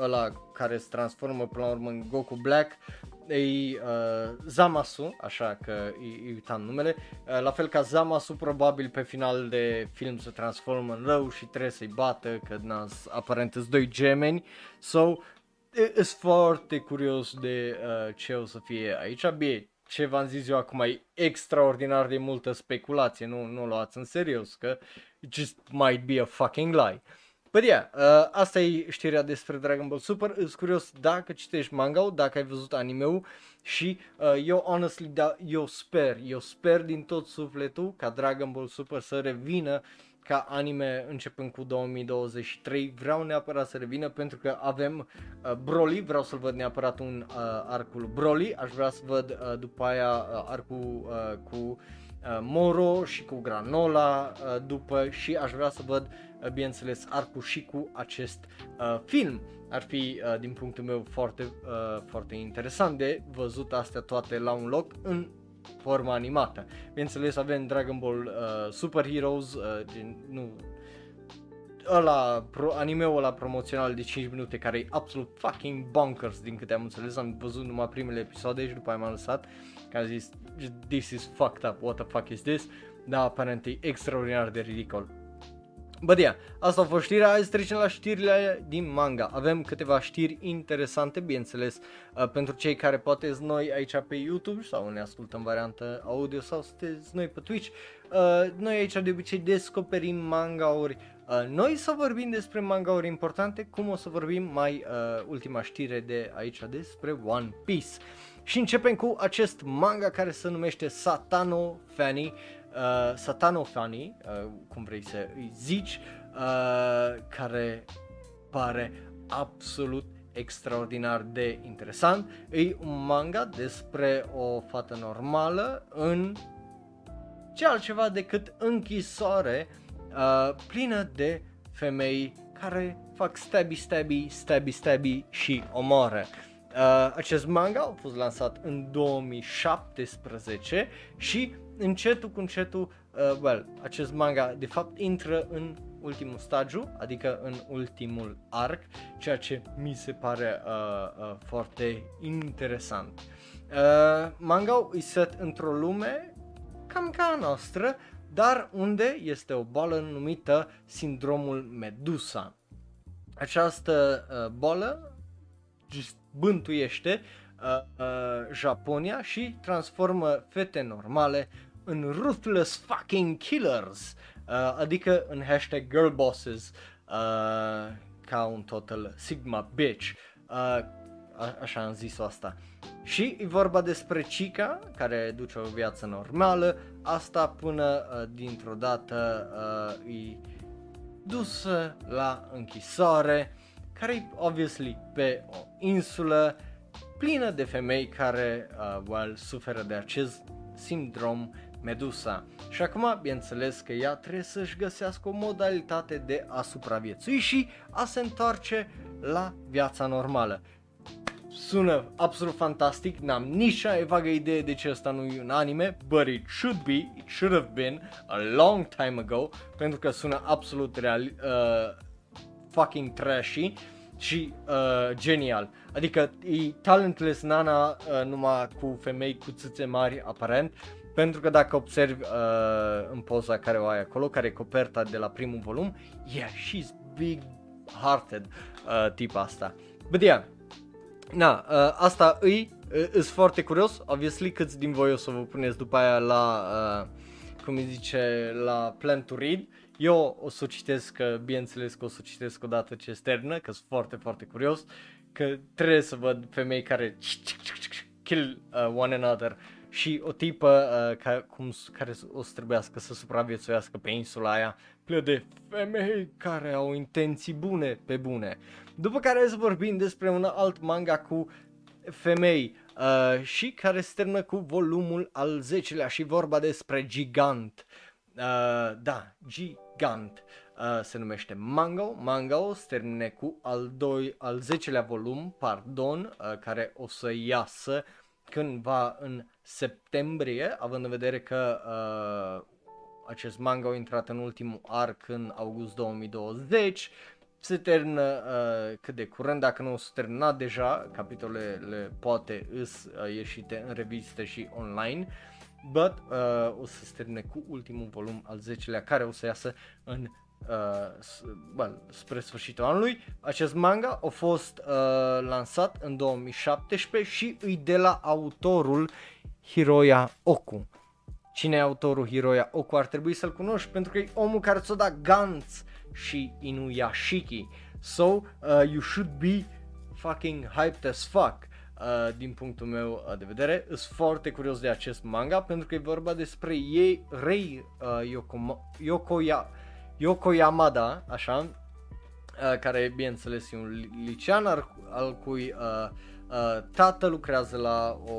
[SPEAKER 1] ăla care se transformă până la urmă în Goku Black e uh, Zamasu, așa că îi uitam numele, uh, la fel ca Zamasu probabil pe final de film se transformă în rău și trebuie să-i bată, că na, aparent sunt doi gemeni, so, sunt foarte curios de uh, ce o să fie aici, bine, ce v-am zis eu acum e extraordinar de multă speculație, nu, nu luați în serios, că just might be a fucking lie. But yeah, uh, asta e știrea despre Dragon Ball Super, îs curios dacă citești manga dacă ai văzut anime-ul și uh, eu honestly, da, eu sper, eu sper din tot sufletul ca Dragon Ball Super să revină ca anime începând cu 2023, vreau neapărat să revină pentru că avem uh, Broly, vreau să-l văd neapărat un uh, arcul Broly, aș vrea să văd uh, după aia uh, arcul uh, cu uh, Moro și cu Granola uh, după și aș vrea să văd uh, bineînțeles arcul și cu acest uh, film. Ar fi uh, din punctul meu foarte, uh, foarte interesant de văzut astea toate la un loc în forma animată. Bineînțeles avem Dragon Ball uh, Super Heroes, uh, din, nu, ăla, pro, anime-ul ăla promoțional de 5 minute care e absolut fucking bonkers din câte am înțeles, am văzut numai primele episoade și după aia m-am lăsat, că am zis this is fucked up, what the fuck is this, dar aparent e extraordinar de ridicol. Bă, yeah, asta a fost știrea, hai să trecem la știrile din manga. Avem câteva știri interesante, bineînțeles, uh, pentru cei care poate noi aici pe YouTube sau ne ascultăm variantă audio sau sunteți noi pe Twitch. Uh, noi aici de obicei descoperim mangauri uh, noi să vorbim despre mangauri importante, cum o să vorbim mai uh, ultima știre de aici despre One Piece. Și începem cu acest manga care se numește Satano Fanny uh, Satanofani, uh, cum vrei să îi zici, uh, care pare absolut extraordinar de interesant. E un manga despre o fată normală în ce altceva decât închisoare uh, plină de femei care fac stabby, stabby, stabby, stabby și omoară. Uh, acest manga a fost lansat în 2017 și încetul cu încetul, uh, well, acest manga de fapt intră în ultimul stagiu, adică în ultimul arc, ceea ce mi se pare uh, uh, foarte interesant. Uh, manga e set într-o lume cam ca a noastră, dar unde este o boală numită sindromul Medusa. Această uh, boală just bântuiește uh, uh, Japonia și transformă fete normale în ruthless fucking killers, uh, adică în hashtag girlbosses, uh, ca un total sigma bitch. Uh, a- așa am zis asta. Și e vorba despre Chica, care duce o viață normală, asta până uh, dintr-o dată uh, e dusă la închisoare, care e obviously pe o insulă plină de femei care uh, well, suferă de acest sindrom Medusa. Și acum, bineînțeles că ea trebuie să-și găsească o modalitate de a supraviețui și a se întoarce la viața normală. Sună absolut fantastic, n-am nici o vagă idee de ce asta nu e un anime, but it should be, it should have been a long time ago, pentru că sună absolut real, uh, fucking trashy și uh, genial. Adică e talentless Nana uh, numai cu femei cu țâțe mari aparent, pentru că dacă observi uh, în poza care o ai acolo, care e coperta de la primul volum, yeah, she's big hearted uh, tipa asta. But yeah, na, uh, asta îi, uh, îs foarte curios, obviously câți din voi o să vă puneți după aia la, uh, cum îi zice, la Plan to Read. Eu o să o citesc, că bineînțeles că o să o citesc odată ce sternă, că sunt foarte, foarte curios, că trebuie să văd femei care kill uh, one another și o tipă uh, ca, cum, care o să trebuiască să supraviețuiască pe insula aia plină de femei care au intenții bune pe bune. După care să vorbim despre un alt manga cu femei uh, și care se termină cu volumul al 10-lea și vorba despre Gigant. Uh, da, Gigant uh, se numește Mango. Mango se termine cu al, doi, al 10-lea volum, pardon, uh, care o să iasă cândva în septembrie, având în vedere că uh, acest manga a intrat în ultimul arc în august 2020, se termină uh, cât de curând, dacă nu s-a terminat deja, capitolele poate îs uh, ieșite în reviste și online, but uh, o să se termine cu ultimul volum al 10-lea care o să iasă în uh, bă, spre sfârșitul anului. Acest manga a fost uh, lansat în 2017 și îi de la autorul Hiroya Oku. Cine e autorul Hiroya Oku? Ar trebui să-l cunoști pentru că e omul care ți-a dat Gantz și Inuyashiki. So, uh, you should be fucking hyped as fuck. Uh, din punctul meu uh, de vedere, sunt foarte curios de acest manga pentru că e vorba despre ei, Rei uh, Yoko, Yokoya, Yoko Yamada, așa, uh, care bineînțeles e un licean al, al cui uh, uh, tată lucrează la o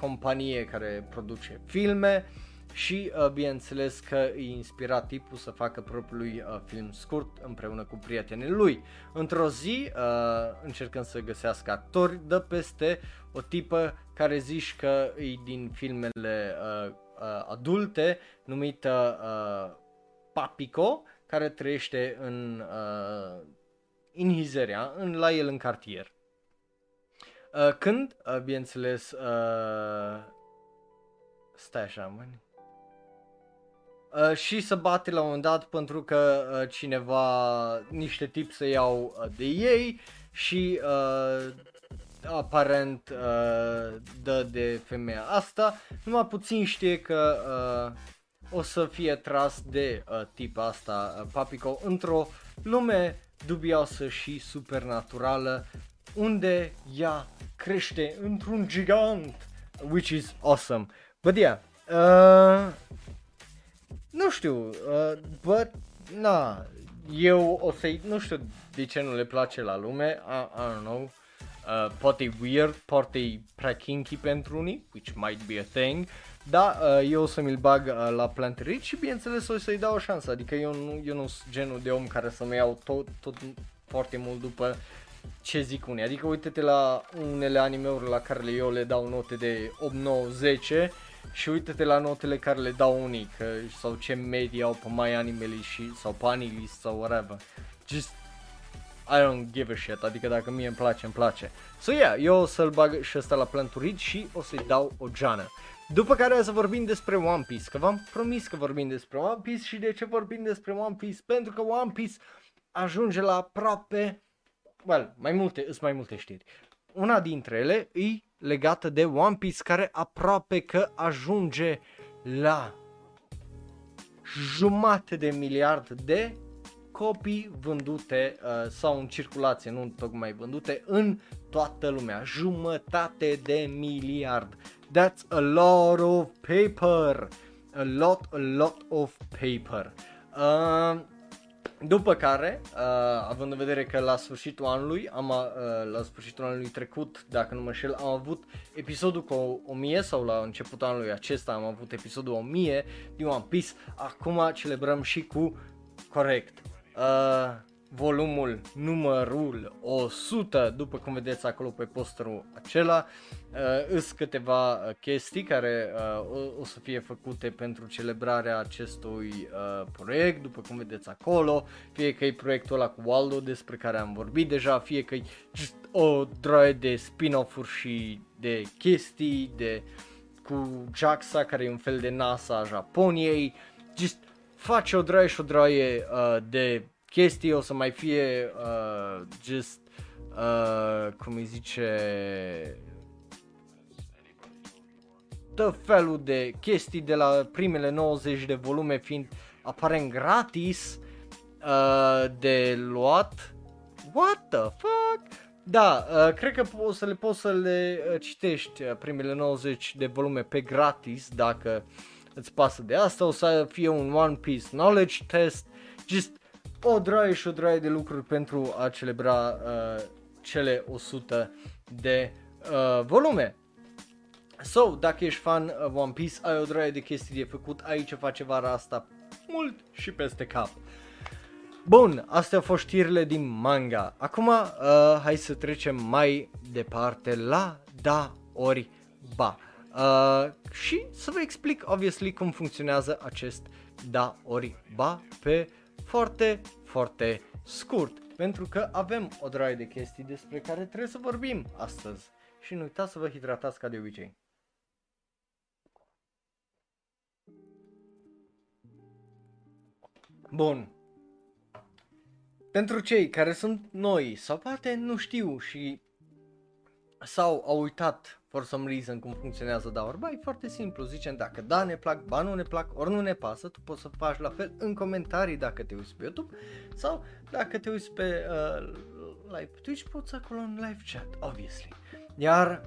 [SPEAKER 1] companie care produce filme și uh, bineînțeles că îi inspira tipul să facă propriul uh, film scurt împreună cu prietenii lui. Într-o zi, uh, încercând să găsească actori, dă peste o tipă care zici că e din filmele uh, uh, adulte, numită uh, Papico, care trăiește în uh, in Hizeria, în, la el în cartier. Uh, când, uh, bineînțeles, uh, stai așa, mă. Uh, și să bate la un moment dat pentru că uh, cineva, niște tipi să iau uh, de ei și uh, aparent uh, dă de femeia asta, numai puțin știe că uh, o să fie tras de uh, tipa asta, uh, Papico, într-o lume dubioasă și supernaturală unde ea crește într-un gigant, which is awesome. But yeah, uh, nu știu, uh, but, na, eu o să nu știu de ce nu le place la lume, I, I don't know, uh, poate e weird, poate e prea kinky pentru unii, which might be a thing, da, uh, eu o să mi-l bag uh, la Plant Rich și bineînțeles o să-i dau o șansă, adică eu nu, eu nu sunt genul de om care să mă iau tot, tot foarte mult după ce zic unii, adică uite-te la unele anime-uri la care le eu le dau note de 8, 9, 10 și uite-te la notele care le dau unii, că, sau ce media au pe My Anime și, sau pe Anilist sau whatever. Just I don't give a shit, adică dacă mie îmi place, îmi place. So yeah, eu o să-l bag și ăsta la Planturid și o să-i dau o geană. După care să vorbim despre One Piece, că v-am promis că vorbim despre One Piece și de ce vorbim despre One Piece? Pentru că One Piece ajunge la aproape, well, mai multe, sunt mai multe știri. Una dintre ele e legată de One Piece care aproape că ajunge la jumate de miliard de copii vândute uh, sau în circulație, nu tocmai vândute, în toată lumea. Jumătate de miliard. That's a lot of paper. A lot, a lot of paper. Uh, după care, uh, având în vedere că la sfârșitul anului, am, uh, la sfârșitul anului trecut, dacă nu mă șel, am avut episodul cu 1000 sau la începutul anului acesta am avut episodul 1000 din One Piece, acum celebrăm și cu corect. Uh, volumul numărul 100, după cum vedeți acolo pe posterul acela, uh, îs câteva uh, chestii care uh, o, o să fie făcute pentru celebrarea acestui uh, proiect, după cum vedeți acolo, fie că e proiectul ăla cu Waldo despre care am vorbit deja, fie că e just o droaie de spin-off-uri și de chestii, de cu JAXA care e un fel de NASA a Japoniei, just face o droaie și o droaie uh, de chestii, o să mai fie uh, just, uh, cum îi zice, tot felul de chestii de la primele 90 de volume fiind aparent gratis uh, de luat. What the fuck? Da, uh, cred că o să le poți să le uh, citești uh, primele 90 de volume pe gratis dacă îți pasă de asta. O să fie un One Piece Knowledge Test, just o draie și o draie de lucruri pentru a celebra uh, cele 100 de uh, volume. So, dacă ești fan of One Piece, ai o draie de chestii de făcut, ai ce face vara asta mult și peste cap. Bun, astea au fost știrile din manga. Acum, uh, hai să trecem mai departe la da ori ba. Uh, și să vă explic, obviously, cum funcționează acest da ori ba pe foarte, foarte scurt. Pentru că avem o draie de chestii despre care trebuie să vorbim astăzi. Și nu uitați să vă hidratați ca de obicei. Bun. Pentru cei care sunt noi sau poate nu știu și sau au uitat for some reason cum funcționează da ori ba, e foarte simplu, zicem dacă da ne plac, ba nu ne plac, ori nu ne pasă, tu poți să faci la fel în comentarii dacă te uiți pe YouTube sau dacă te uiți pe uh, live Twitch, poți acolo în live chat, obviously. Iar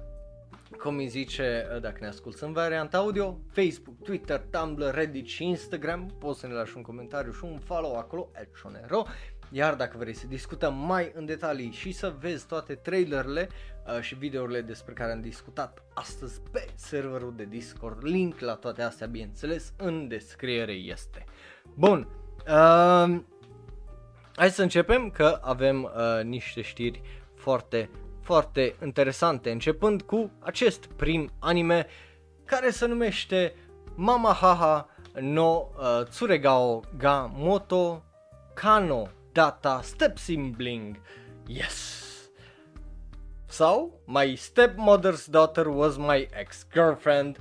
[SPEAKER 1] cum îi zice, uh, dacă ne asculti în varianta audio, Facebook, Twitter, Tumblr, Reddit și Instagram, poți să ne lași un comentariu și un follow acolo, Elcionero. Iar dacă vrei să discutăm mai în detalii și să vezi toate trailerele uh, și videourile despre care am discutat astăzi pe serverul de Discord, link la toate astea, bineînțeles, în descriere este. Bun, uh, hai să începem că avem uh, niște știri foarte, foarte interesante, începând cu acest prim anime care se numește Mama Haha no uh, Tsuregao ga Moto Kano Data Step Sibling. Yes! So, my stepmother's daughter was my ex-girlfriend.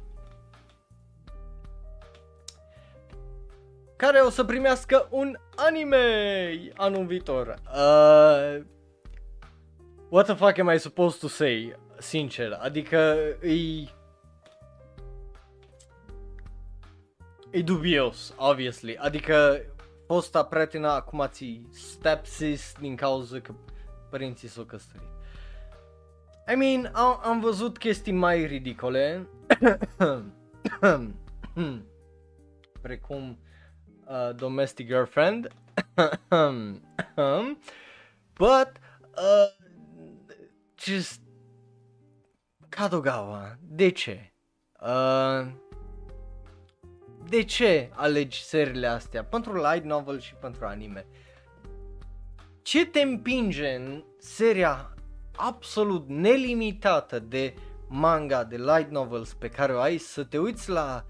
[SPEAKER 1] Care o să primească un anime anul viitor. Uh, what the fuck am I supposed to say? Sincer, adică e... E dubios, obviously. Adică fosta prietena acum ți stepsis din cauza că părinții s-au căsătorit. I mean, am, am văzut chestii mai ridicole, precum uh, Domestic Girlfriend, but uh, just Kadogawa, de ce? Uh, de ce alegi seriile astea pentru light novel și pentru anime? Ce te împinge în seria absolut nelimitată de manga, de light novels pe care o ai să te uiți la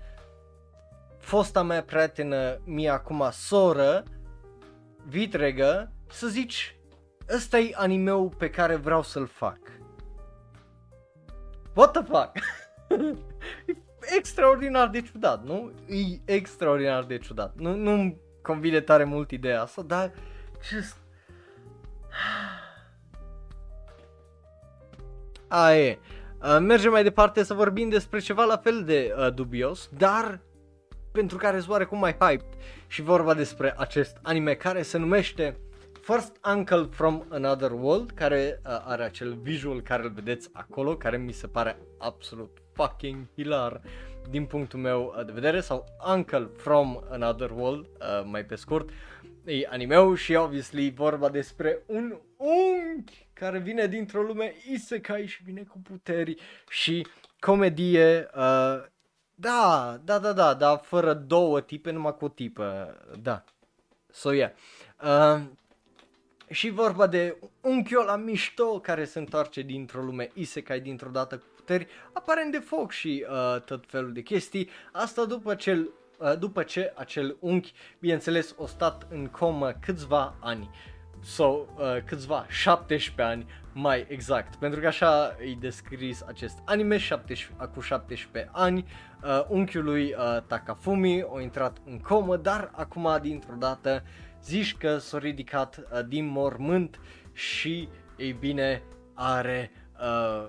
[SPEAKER 1] fosta mea prietenă, mie acum soră, vitregă, să zici ăsta e animeul pe care vreau să-l fac. What the fuck? extraordinar de ciudat, nu? E extraordinar de ciudat. Nu, nu-mi convine tare mult ideea asta, dar just... A, e. Uh, mergem mai departe să vorbim despre ceva la fel de uh, dubios, dar pentru care sunt oarecum mai hyped și vorba despre acest anime care se numește First Uncle from Another World, care uh, are acel visual care îl vedeți acolo, care mi se pare absolut fucking hilar din punctul meu uh, de vedere, sau Uncle from Another World, uh, mai pe scurt, e animeu și obviously vorba despre un unchi care vine dintr-o lume isekai și vine cu puteri și comedie, uh, da, da, da, da, da, fără două tipe, numai cu o tipă, da. So, yeah. Uh, și vorba de unchiul la mișto care se întoarce dintr-o lume isekai dintr-o dată cu puteri, aparent de foc și uh, tot felul de chestii. Asta după ce, uh, după ce acel unchi, bineînțeles, o stat în comă câțiva ani. sau so, uh, câțiva 17 ani mai exact, pentru că așa e descris acest anime 17, acum 17 ani, uh, unchiul lui uh, Takafumi a intrat în comă, dar acum dintr-o dată zici că s-a ridicat uh, din mormânt și, ei bine, are uh,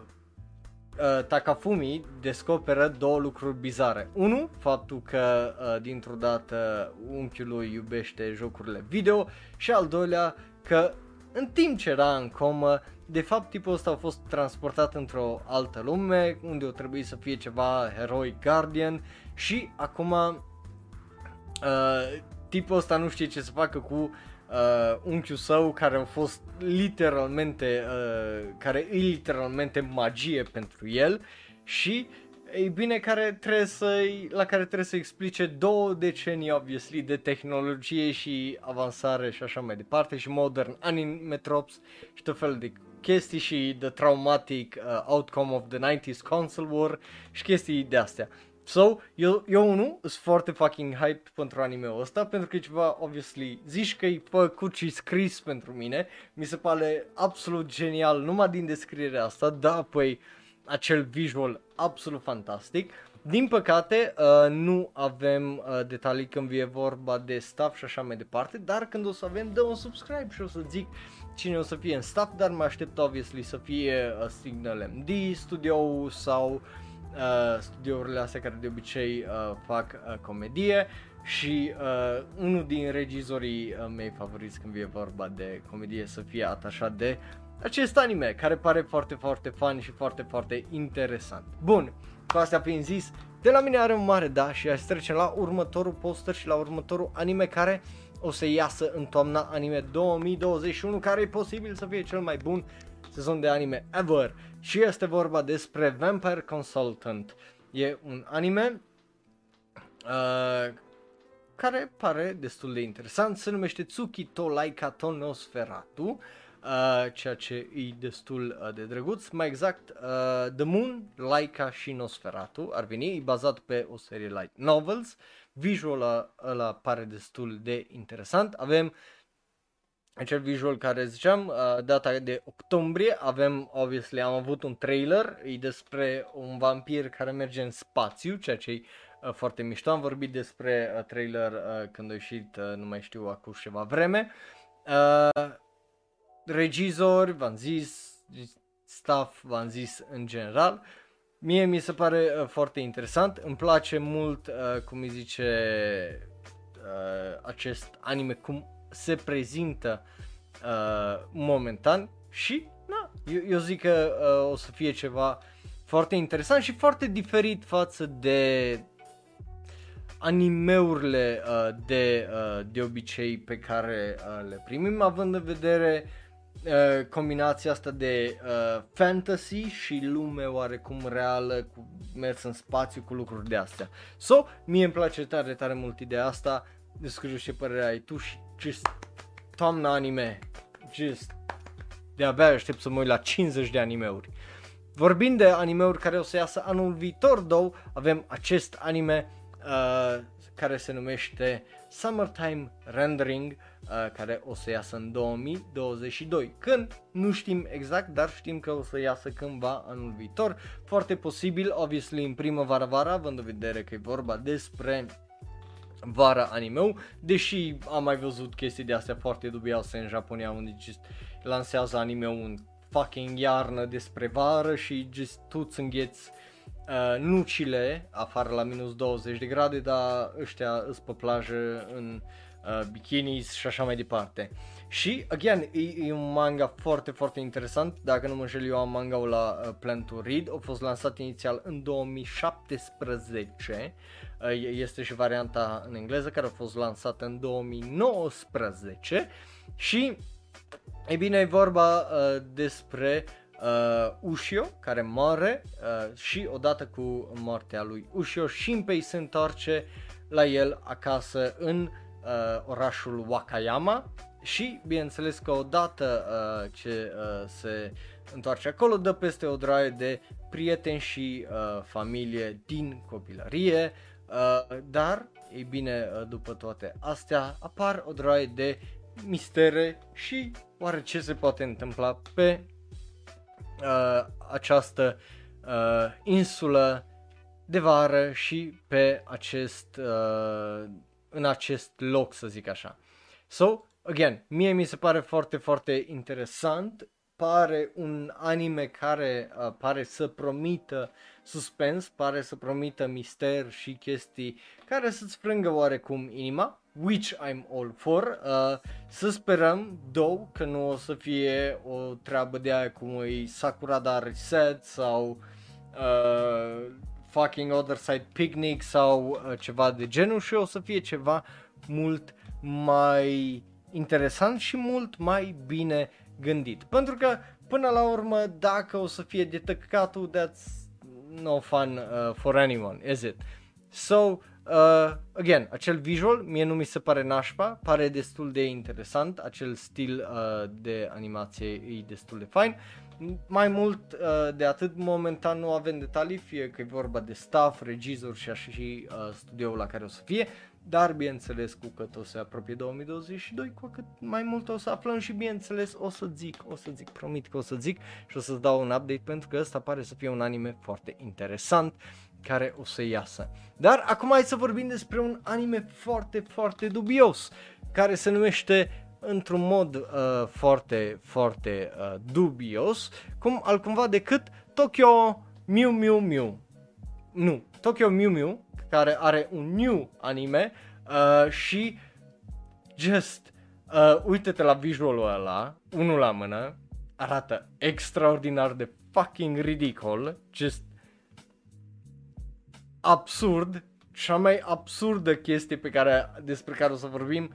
[SPEAKER 1] uh, Takafumi descoperă două lucruri bizare. Unu, faptul că uh, dintr-o dată unchiul lui iubește jocurile video și al doilea că în timp ce era în comă, de fapt tipul ăsta a fost transportat într-o altă lume unde o trebuie să fie ceva heroic guardian și acum uh, tipul ăsta nu știe ce să facă cu uh, unchiul său care a fost literalmente, uh, care e literalmente magie pentru el și ei bine, care trebuie să la care trebuie să explice două decenii, obviously, de tehnologie și avansare și așa mai departe și modern anime tropes și tot felul de chestii și the traumatic uh, outcome of the 90s console war și chestii de astea. So, eu, eu unul sunt foarte fucking hype pentru anime-ul ăsta pentru că e ceva, obviously, zici că e făcut și scris pentru mine, mi se pare absolut genial numai din descrierea asta, da, păi acel visual absolut fantastic. Din păcate, uh, nu avem uh, detalii când e vorba de staff și așa mai departe, dar când o să avem, dă un subscribe și o să zic cine o să fie în staff, dar mă aștept obviously să fie uh, Signal MD, studio sau uh, studiourile astea care de obicei uh, fac uh, comedie și uh, unul din regizorii uh, mei favoriți când e vorba de comedie să fie atașat de acest anime care pare foarte foarte fun și foarte foarte interesant. Bun, cu astea fiind zis, de la mine are un mare da și aș trece la următorul poster și la următorul anime care o să iasă în toamna anime 2021 care e posibil să fie cel mai bun sezon de anime ever și este vorba despre Vampire Consultant. E un anime uh, care pare destul de interesant, se numește Tsukito Laika Tonosferatu uh, ceea ce e destul uh, de drăguț. Mai exact, uh, The Moon, Laika și Nosferatu ar veni, e bazat pe o serie light novels. Visual ăla pare destul de interesant. Avem acel visual care ziceam, uh, data de octombrie, avem, obviously, am avut un trailer, e despre un vampir care merge în spațiu, ceea ce e uh, foarte mișto, am vorbit despre uh, trailer uh, când a ieșit, uh, nu mai știu, acum ceva vreme. Uh, regizori, v-am zis, staff, v-am zis în general. Mie mi se pare uh, foarte interesant, îmi place mult, uh, cum îi zice, uh, acest anime, cum se prezintă uh, momentan și na, eu, eu zic că uh, o să fie ceva foarte interesant și foarte diferit față de animeurile uh, de, uh, de obicei pe care uh, le primim, având în vedere uh, combinația asta de uh, fantasy și lume oarecum reală, cu mers în spațiu cu lucruri de astea. So, mie îmi place tare, tare mult ideea asta, descurge ce părere ai tu și just toamna anime, just de-abia aștept să mă uit la 50 de animeuri. Vorbind de animeuri care o să iasă anul viitor, două, avem acest anime uh, care se numește Summertime Rendering, uh, care o să iasă în 2022. Când? Nu știm exact, dar știm că o să iasă cândva anul viitor. Foarte posibil, obviously, în primăvară-vara, având în vedere că e vorba despre vara animeu, deși am mai văzut chestii de astea foarte dubioase în Japonia unde just lansează anime în fucking iarnă despre vară și just tu îți îngheți uh, nucile afară la minus 20 de grade, dar ăștia îți pe plajă în uh, bikinis și așa mai departe. Și, again, e, e un manga foarte, foarte interesant. Dacă nu mă înșel, eu am manga-ul la uh, Plan to Read. A fost lansat inițial în 2017. Uh, este și varianta în engleză care a fost lansată în 2019. Și, e bine, e vorba uh, despre uh, Ushio care moare uh, și odată cu moartea lui Ushio, Shinpei se întoarce la el acasă în uh, orașul Wakayama și bineînțeles că odată uh, ce uh, se întoarce acolo dă peste o draie de prieteni și uh, familie din copilărie, uh, dar, ei bine, uh, după toate astea apar o draie de mistere și oare ce se poate întâmpla pe uh, această uh, insulă de vară și pe acest, uh, în acest loc, să zic așa. So, again, mie mi se pare foarte, foarte interesant pare un anime care uh, pare să promită suspens, pare să promită mister și chestii care să-ți frângă oarecum inima, which I'm all for. Uh, să sperăm, două, că nu o să fie o treabă de aia cum e Sakurada Reset sau uh, fucking Other Side Picnic sau uh, ceva de genul și o să fie ceva mult mai interesant și mult mai bine gândit. Pentru că, până la urmă, dacă o să fie de tăcatul, that's no fun uh, for anyone, is it? So, uh, again, acel visual mie nu mi se pare nașpa, pare destul de interesant, acel stil uh, de animație e destul de fain. Mai mult uh, de atât, momentan nu avem detalii, fie că e vorba de staff, regizor și așa și uh, studioul la care o să fie, dar bineînțeles cu cât o să apropie 2022, cu cât mai mult o să aflăm și bineînțeles o să zic, o să zic, promit că o să zic și o să-ți dau un update pentru că ăsta pare să fie un anime foarte interesant care o să iasă. Dar acum hai să vorbim despre un anime foarte, foarte dubios care se numește într-un mod uh, foarte, foarte uh, dubios, cum altcumva decât Tokyo Mew Mew Mew. Nu, Tokyo Mew Mew care are un new anime uh, și just uh, uite-te la visualul ăla, unul la mână, arată extraordinar de fucking ridicol, just absurd, cea mai absurdă chestie pe care, despre care o să vorbim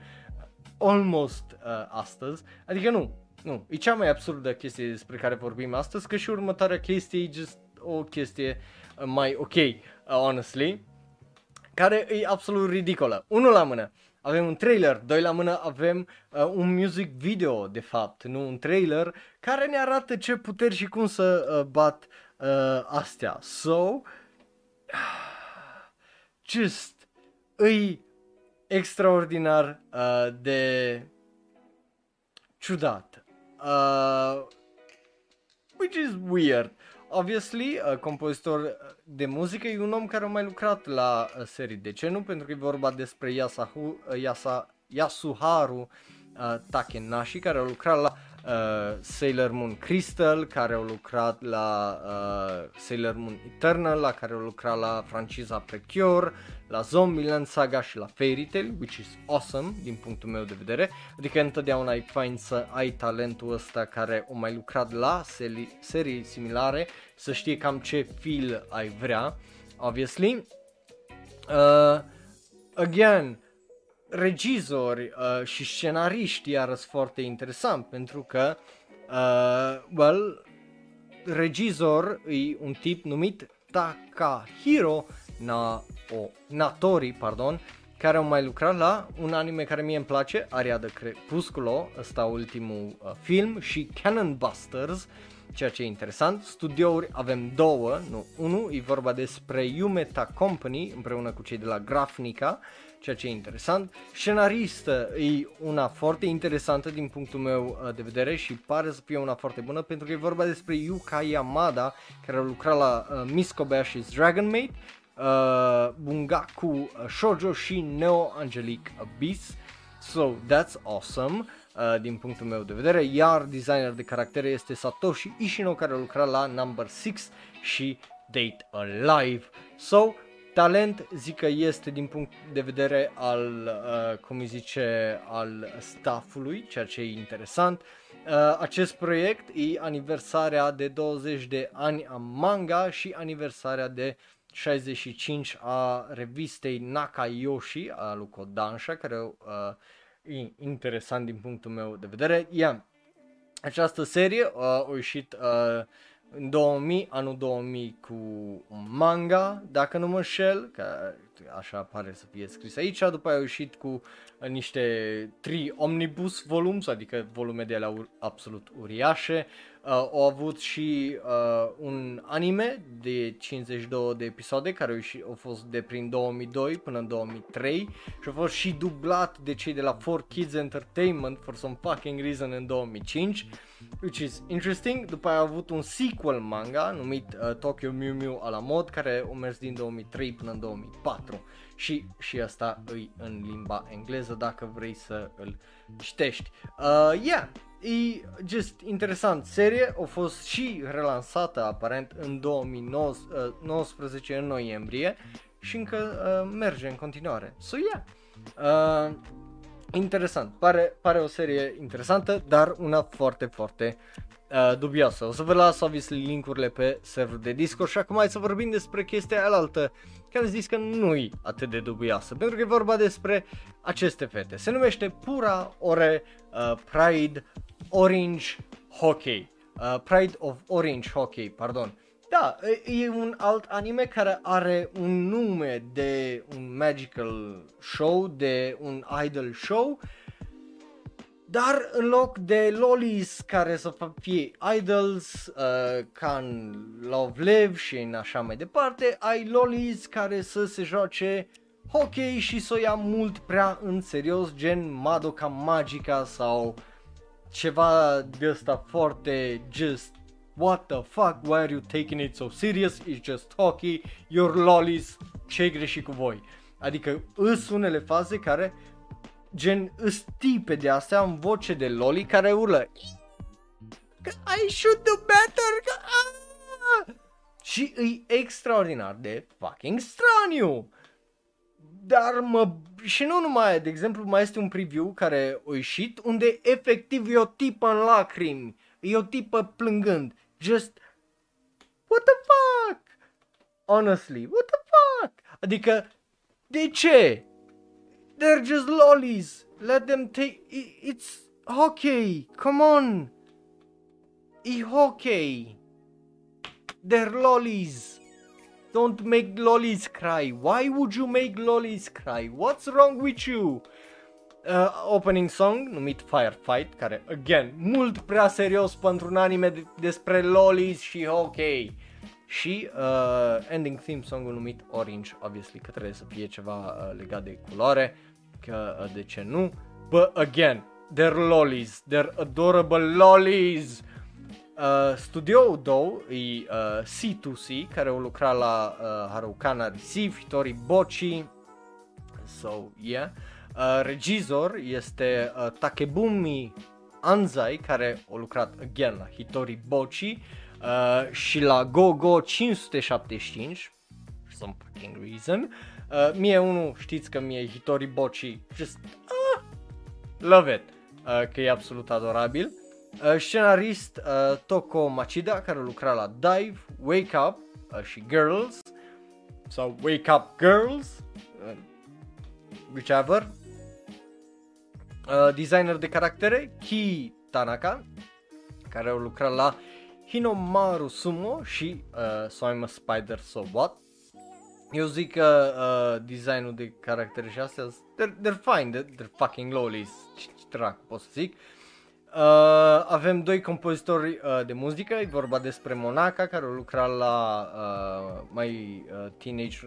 [SPEAKER 1] almost uh, astăzi, adică nu, nu, e cea mai absurdă chestie despre care vorbim astăzi, că și următoarea chestie e just o chestie uh, mai ok, uh, honestly care e absolut ridicolă. Unul la mână, avem un trailer, doi la mână avem uh, un music video, de fapt, nu un trailer, care ne arată ce puteri și cum să uh, bat uh, astea. So, just, îi extraordinar uh, de ciudat. Uh, which is weird. Obviously, uh, compozitor de muzică e un om care a mai lucrat la uh, serii. De ce nu? Pentru că e vorba despre Yasahu, uh, Yasa, Yasuharu uh, Takenashi, care a lucrat la uh, Sailor Moon Crystal, care au lucrat la uh, Sailor Moon Eternal, la care au lucrat la franciza Precure, la Zombieland Saga și la Fairy Tail, which is awesome din punctul meu de vedere. Adică întotdeauna e fain să ai talentul ăsta care o mai lucrat la serii, serii similare, să știe cam ce feel ai vrea, obviously. Uh, again, regizori uh, și scenariști iarăs foarte interesant pentru că, uh, well, regizor e un tip numit Takahiro na, o, Natori, pardon, care au mai lucrat la un anime care mie îmi place, Aria de Crepusculo, ăsta ultimul uh, film, și Cannon Busters, ceea ce e interesant. Studiouri avem două, nu unul, e vorba despre Yumeta Company împreună cu cei de la Grafnica ceea ce e interesant. Scenaristă e una foarte interesantă din punctul meu uh, de vedere și pare să fie una foarte bună pentru că e vorba despre Yuka Yamada care a lucrat la uh, Miss Kobayashi's Dragon Maid, uh, Bungaku uh, Shoujo și Neo Angelic Abyss. So, that's awesome uh, din punctul meu de vedere, iar designer de caractere este Satoshi Ishino care a lucrat la Number 6 și Date Alive. So, talent zic că este din punct de vedere al, uh, cum îi zice, al staffului, ceea ce e interesant. Uh, acest proiect e aniversarea de 20 de ani a manga și aniversarea de 65 a revistei Nakayoshi a lui Kodansha, care uh, e interesant din punctul meu de vedere. Yeah. Această serie uh, a ieșit uh, în 2000, anul 2000 cu un manga, dacă nu mă înșel, că așa pare să fie scris aici, după aia au ieșit cu uh, niște tri omnibus volumes, adică volume de la ur- absolut uriașe, uh, au avut și uh, un anime de 52 de episoade care au, ieșit, au fost de prin 2002 până în 2003 și au fost și dublat de cei de la 4Kids Entertainment for some fucking reason în 2005 which is interesting. După aia a avut un sequel manga numit uh, Tokyo Mew Mew a la mod care a mers din 2003 până în 2004 și, și asta îi în limba engleză dacă vrei să îl citești. Uh, yeah, e just interesant. Serie a fost și relansată aparent în 2019 în noiembrie și încă uh, merge în continuare. So yeah. Uh, interesant. Pare, pare o serie interesantă, dar una foarte, foarte uh, dubioasă. O să vă las, obviously, linkurile pe serverul de Discord și acum hai să vorbim despre chestia alaltă care zis că nu e atât de dubioasă, pentru că e vorba despre aceste fete. Se numește Pura Ore uh, Pride Orange Hockey. Uh, Pride of Orange Hockey, pardon. Da, e un alt anime care are un nume de un magical show, de un idol show, dar în loc de lolis care să fie idols, uh, ca în Love Live și în așa mai departe, ai lolis care să se joace hockey și să o ia mult prea în serios, gen Madoka Magica sau ceva de ăsta foarte just what the fuck, why are you taking it so serious, it's just hockey, your lollies, ce greșit cu voi? Adică îs unele faze care gen îs tipe de astea în voce de loli care urlă I should do better că, ah! și e extraordinar de fucking straniu dar mă... Și nu numai, de exemplu, mai este un preview care a ieșit unde efectiv e o tipă în lacrimi. E o tipă plângând. Just... What the fuck? Honestly, what the fuck? Adică, de ce? They're just lollies. Let them take... It's hockey. Come on. E hockey. They're lollies. Don't make lollies cry. Why would you make lollies cry? What's wrong with you? Uh, opening song numit Firefight, care, again, mult prea serios pentru un anime de- despre lollies și hockey. Și uh, ending theme song numit Orange, obviously, că trebuie să fie ceva uh, legat de culoare, că uh, de ce nu. But again, they're lollies, they're adorable lollies. Uh, studioul două e uh, C2C, care au lucrat la uh, Harukana Receive, Hitori Bochi, so yeah. Uh, regizor este uh, Takebumi Anzai, care a lucrat again la Hitori Bochi uh, și la Go Go 575, for some fucking reason. Uh, mie unul, știți că mie Hitori Bochi, just ah, love it, uh, că e absolut adorabil. Uh, scenarist uh, Toko Machida, care lucra la Dive, Wake Up uh, și Girls, sau Wake Up Girls, uh, whichever. Uh, designer de caractere, Ki Tanaka, care au lucrat la Hinomaru Sumo și uh, So I'm a Spider, So What. Eu zic că uh, designul de caractere și astea, they're, they're fine, they're, they're fucking lowlies, ce ce dracu pot să zic. Uh, avem doi compozitori uh, de muzică, e vorba despre Monaca care a lucrat la uh, mai uh, teenage,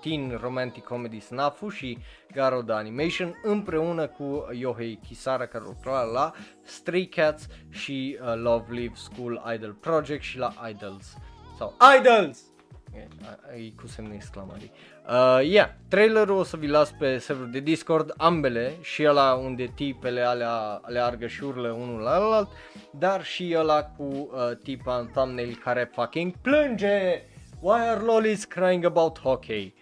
[SPEAKER 1] teen romantic comedy Snafu și Garo de Animation împreună cu Yohei Kisara care a lucrat la Stray Cats și uh, Love Live School Idol Project și la Idols sau Idols! E, a- e cu semne exclamării. Uh, yeah, trailerul o să vi las pe serverul de Discord, ambele, și ăla unde tipele alea aleargă și urlă unul la alt, dar și ăla cu uh, tipa în thumbnail care fucking plânge! Why are lollies crying about hockey?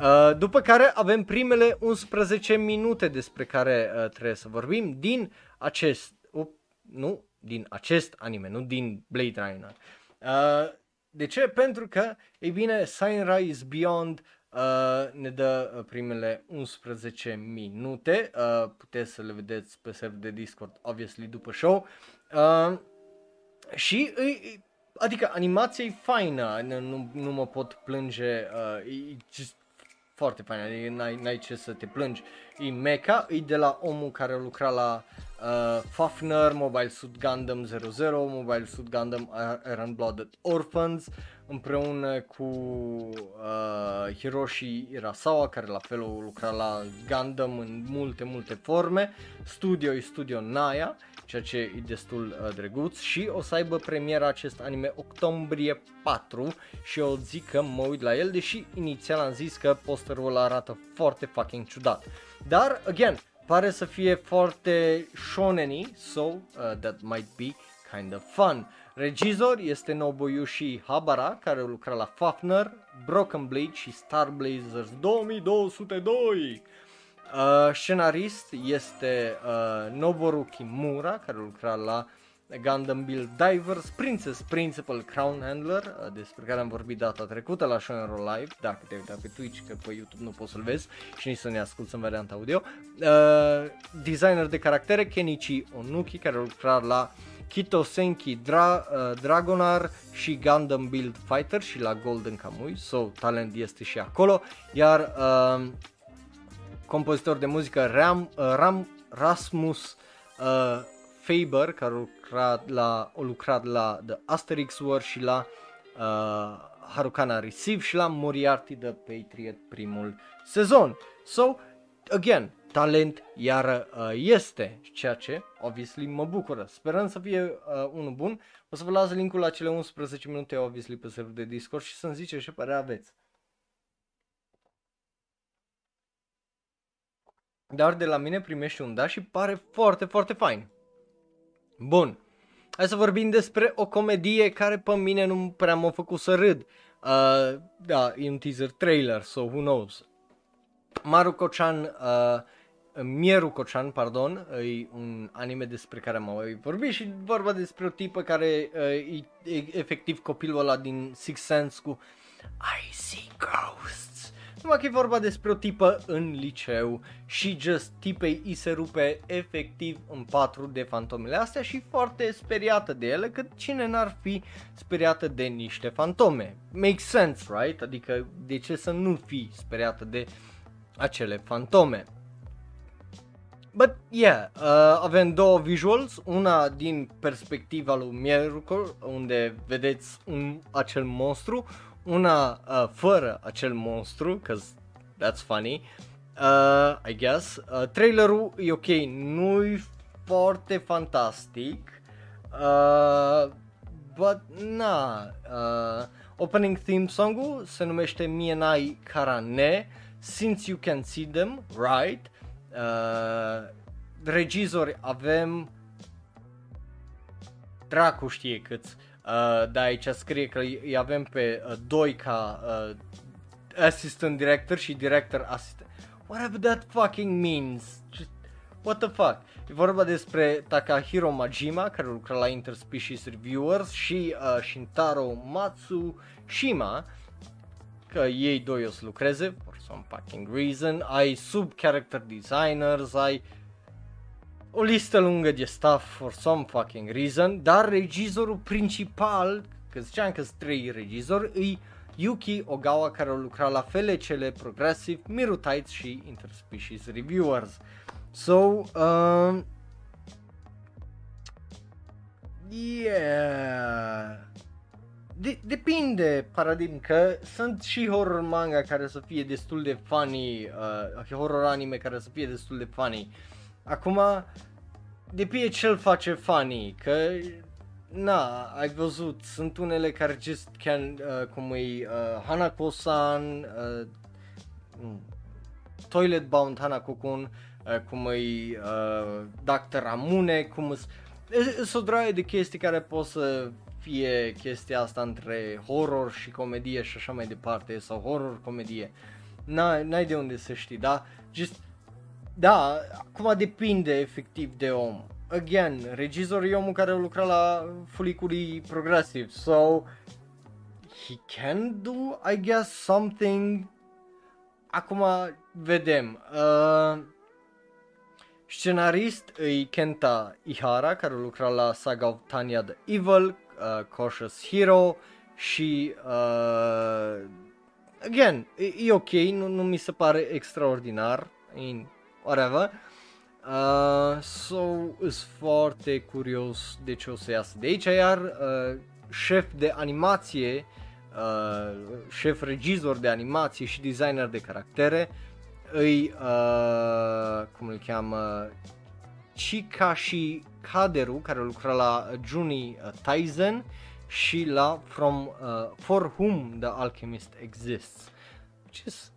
[SPEAKER 1] Uh, după care avem primele 11 minute despre care uh, trebuie să vorbim din acest, up, nu, din acest anime, nu din Blade Runner. Uh, de ce? Pentru că, ei bine, Sunrise Beyond uh, ne dă uh, primele 11 minute, uh, puteți să le vedeți pe server de Discord, obviously, după show. Uh, și, e, e- adică, animația e faină, nu, nu, nu mă pot plânge, uh, e just foarte faină, adică n-ai, n-ai ce să te plângi. E mecha, e de la omul care a lucrat la uh, Fafner, Mobile Suit Gundam 00, Mobile Suit Gundam Iron Blooded Orphans, împreună cu uh, Hiroshi Irasawa, care la fel a lucrat la Gundam în multe, multe forme. Studio e Studio Naya, ceea ce e destul uh, drăguț și o să aibă premiera acest anime octombrie 4 și eu zic că mă uit la el, deși inițial am zis că posterul ăla arată foarte fucking ciudat. Dar, again, pare să fie foarte shonen so uh, that might be kind of fun. Regizor este Nobuyushi Habara, care lucra la Fafner, Broken Blade și Star Blazers 2202. Uh, scenarist este uh, Noboru Kimura, care lucra la Gundam Build Divers, Princess Principal Crown Handler, uh, despre care am vorbit data trecută la Shonen Live, dacă te uita pe Twitch, că pe YouTube nu poți să-l vezi și nici să ne asculti în varianta audio. Uh, designer de caractere Kenichi Onuki, care lucra la Kito Senki Dra- uh, Dragonar și Gundam Build Fighter și la Golden Kamui, so talent este și acolo, iar uh, compozitor de muzică Ram, uh, Ram Rasmus uh, Faber, care a lucrat la, a lucrat la The Asterix War și la uh, Harukana Receive și la Moriarty The Patriot primul sezon. So, again, talent iar uh, este, ceea ce, obviously, mă bucură. Sperăm să fie uh, unul bun. O să vă las linkul la cele 11 minute, obviously, pe serverul de Discord și să-mi ziceți ce părere aveți. Dar de la mine primești un da și pare foarte, foarte fain. Bun. Hai să vorbim despre o comedie care pe mine nu prea m-a făcut să râd. Uh, da, e un teaser trailer, so who knows. Maruko-chan, uh, Mieruko-chan, pardon, e un anime despre care am mai vorbit și vorba despre o tipă care uh, e, e efectiv copilul ăla din Six Sense cu I see ghosts. Numai că e vorba despre o tipă în liceu și just tipei îi se rupe efectiv în patru de fantomele astea și foarte speriată de ele, că cine n-ar fi speriată de niște fantome. Makes sense, right? Adică de ce să nu fii speriată de acele fantome? But yeah, uh, avem două visuals, una din perspectiva lui Mieruko, unde vedeți un, acel monstru, una uh, fără acel monstru, cause that's funny, uh, I guess. Uh, trailerul e ok, nu-i foarte fantastic, uh, but na, uh, opening theme song-ul se numește Mienai Karane, Since You Can See Them, right? Uh, regizori avem dracu știe câți uh, da aici scrie că îi avem pe uh, doi ca uh, assistant director și director assistant whatever that fucking means? Just, what the fuck? E vorba despre Takahiro Majima care lucra la Interspecies Reviewers și uh, Shintaro Matsushima că ei doi o să lucreze some fucking reason, ai sub-character designers, ai o listă lungă de stuff for some fucking reason, dar regizorul principal, că ziceam că sunt trei regizori, îi Yuki Ogawa care a lucrat la FLCL Progressive, Miru Tights și Interspecies Reviewers. So, um, yeah, de- depinde, paradigm, că sunt și horror manga care să fie destul de funny, uh, horror anime care să fie destul de funny. Acum, depinde ce îl face funny, că na, ai văzut, sunt unele care just can, uh, cum e uh, Hanako-san, uh, mm, Toilet Bound Hanako-kun, uh, cum e uh, Dr. Amune, cum sunt o de chestii care pot să fie chestia asta între horror și comedie și așa mai departe, sau horror-comedie. N-ai, n-ai de unde să știi, da? Just, da, acum depinde efectiv de om. Again, regizor e omul care a lucrat la fulicului progresiv, so he can do, I guess, something. Acum vedem. Uh, scenarist e Kenta Ihara, care lucra la saga of Tanya the Evil, uh, Cautious Hero și uh, again, e, e ok, nu, nu mi se pare extraordinar, in whatever. Uh, so, sunt foarte curios de ce o să iasă de aici, iar uh, șef de animație, uh, șef regizor de animație și designer de caractere, îi, uh, cum îl cheamă, Chikashi Kaderu, care lucra la Juni uh, Taizen și la From uh, For Whom the Alchemist Exists, which is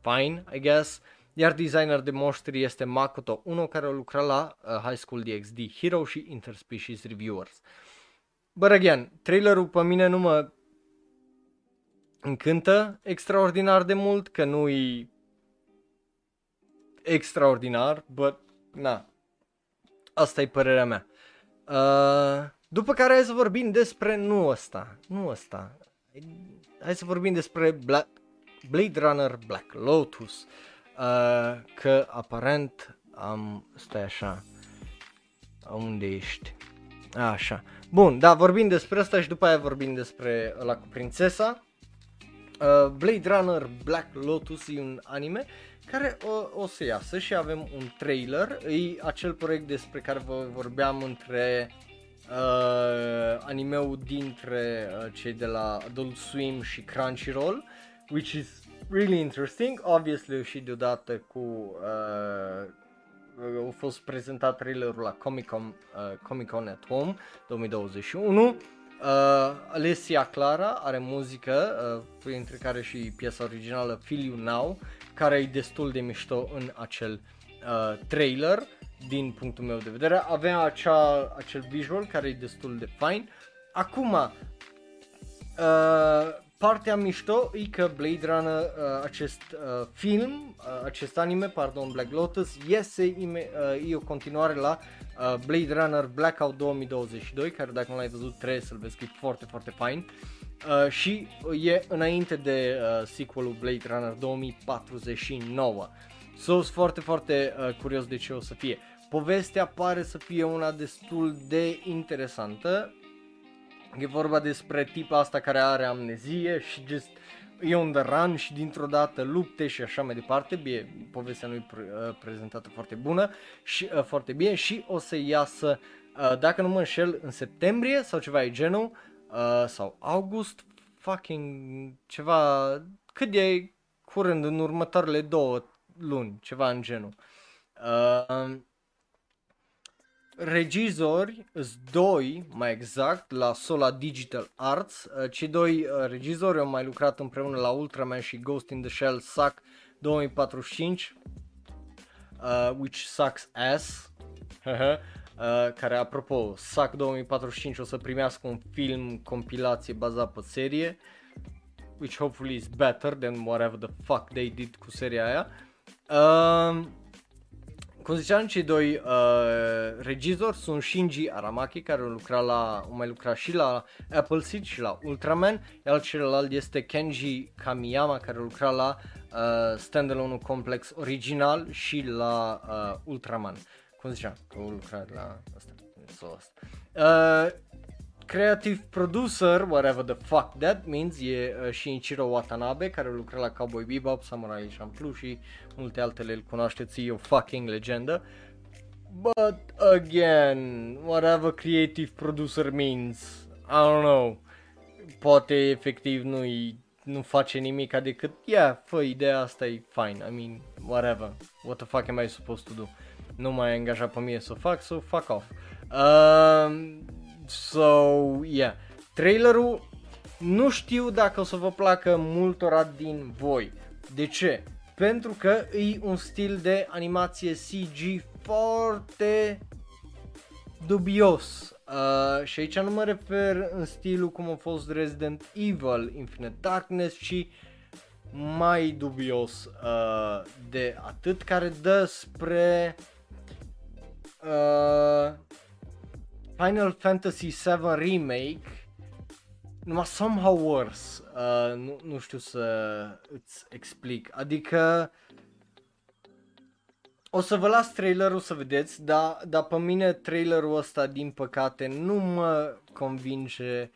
[SPEAKER 1] fine, I guess. iar designer de moștri este Makoto Uno care a lucrat la uh, High School DxD Hero și Interspecies Reviewers. But again, trailerul pe mine nu mă încântă extraordinar de mult, că nu-i extraordinar, but na, asta e părerea mea. Uh, după care hai să vorbim despre nu ăsta, nu ăsta. Hai să vorbim despre Black, Blade Runner Black Lotus. Uh, că aparent am, stai așa, unde ești? Așa. Bun, da, vorbim despre asta și după aia vorbim despre la cu prințesa. Uh, Blade Runner Black Lotus e un anime care o, o să iasă și avem un trailer. E acel proiect despre care vă vorbeam între uh, animeul dintre uh, cei de la Adult Swim și Crunchyroll, which is really interesting. Obviously și deodată cu uh, a fost prezentat trailerul la Comic Con, uh, Comic Con at Home 2021. Uh, Alessia Clara are muzică, uh, printre care și piesa originală Feel You Now, care e destul de mișto în acel uh, trailer, din punctul meu de vedere. Avea acea, acel visual care e destul de fain. Acum, uh, partea mișto e că Blade Runner, uh, acest uh, film, uh, acest anime, pardon, Black Lotus, iese, ime- uh, e o continuare la uh, Blade Runner Blackout 2022, care dacă nu l-ai văzut trebuie să-l vezi, că e foarte, foarte fain. Uh, și e înainte de uh, sequelul Blade Runner 2049. So, sunt foarte, foarte uh, curios de ce o să fie. Povestea pare să fie una destul de interesantă. E vorba despre tipa asta care are amnezie și just e un run și dintr-o dată lupte și așa mai departe. Bine, povestea nu e pre- uh, prezentată foarte bună și uh, foarte bine și o să iasă, uh, dacă nu mă înșel, în septembrie sau ceva e genul, uh, sau august, fucking ceva, cât e curând în următoarele două luni, ceva în genul. Uh, regizori, doi mai exact, la Sola Digital Arts. Uh, cei doi uh, regizori au mai lucrat împreună la Ultraman și Ghost in the Shell Suck 2045, uh, which sucks ass. uh, care apropo, SAC 2045 o să primească un film compilație bazat pe serie, which hopefully is better than whatever the fuck they did cu seria aia. Uh, cum ziceam, cei doi uh, regizori sunt Shinji Aramaki, care a lucrat la, a mai lucrat și la Appleseed și la Ultraman, iar celălalt este Kenji Kamiyama, care a lucrat la uh, standalone complex original și la uh, Ultraman. Cum ziceam, că a lucrat la asta. So, asta. Uh, creative producer, whatever the fuck that means, e uh, Shinichiro Watanabe, care lucra la Cowboy Bebop, Samurai Champloo și multe altele îl cunoașteți, e o fucking legendă. But again, whatever creative producer means, I don't know, poate efectiv nu nu face nimic decât, yeah, fă ideea asta e fine, I mean, whatever, what the fuck am I supposed to do? Nu mai angajat pe mine să o fac, so fuck off. Um, So, yeah. Trailerul nu știu dacă o să vă placă multora din voi. De ce? Pentru că e un stil de animație CG foarte dubios. Uh, și aici nu mă refer în stilul cum a fost Resident Evil Infinite Darkness, ci mai dubios uh, de atât care dă spre uh, Final Fantasy VII Remake numai somehow worse. Uh, nu, nu știu să îți explic. Adică o să vă las trailerul să vedeți, dar, dar pe mine trailerul ăsta din păcate nu mă convinge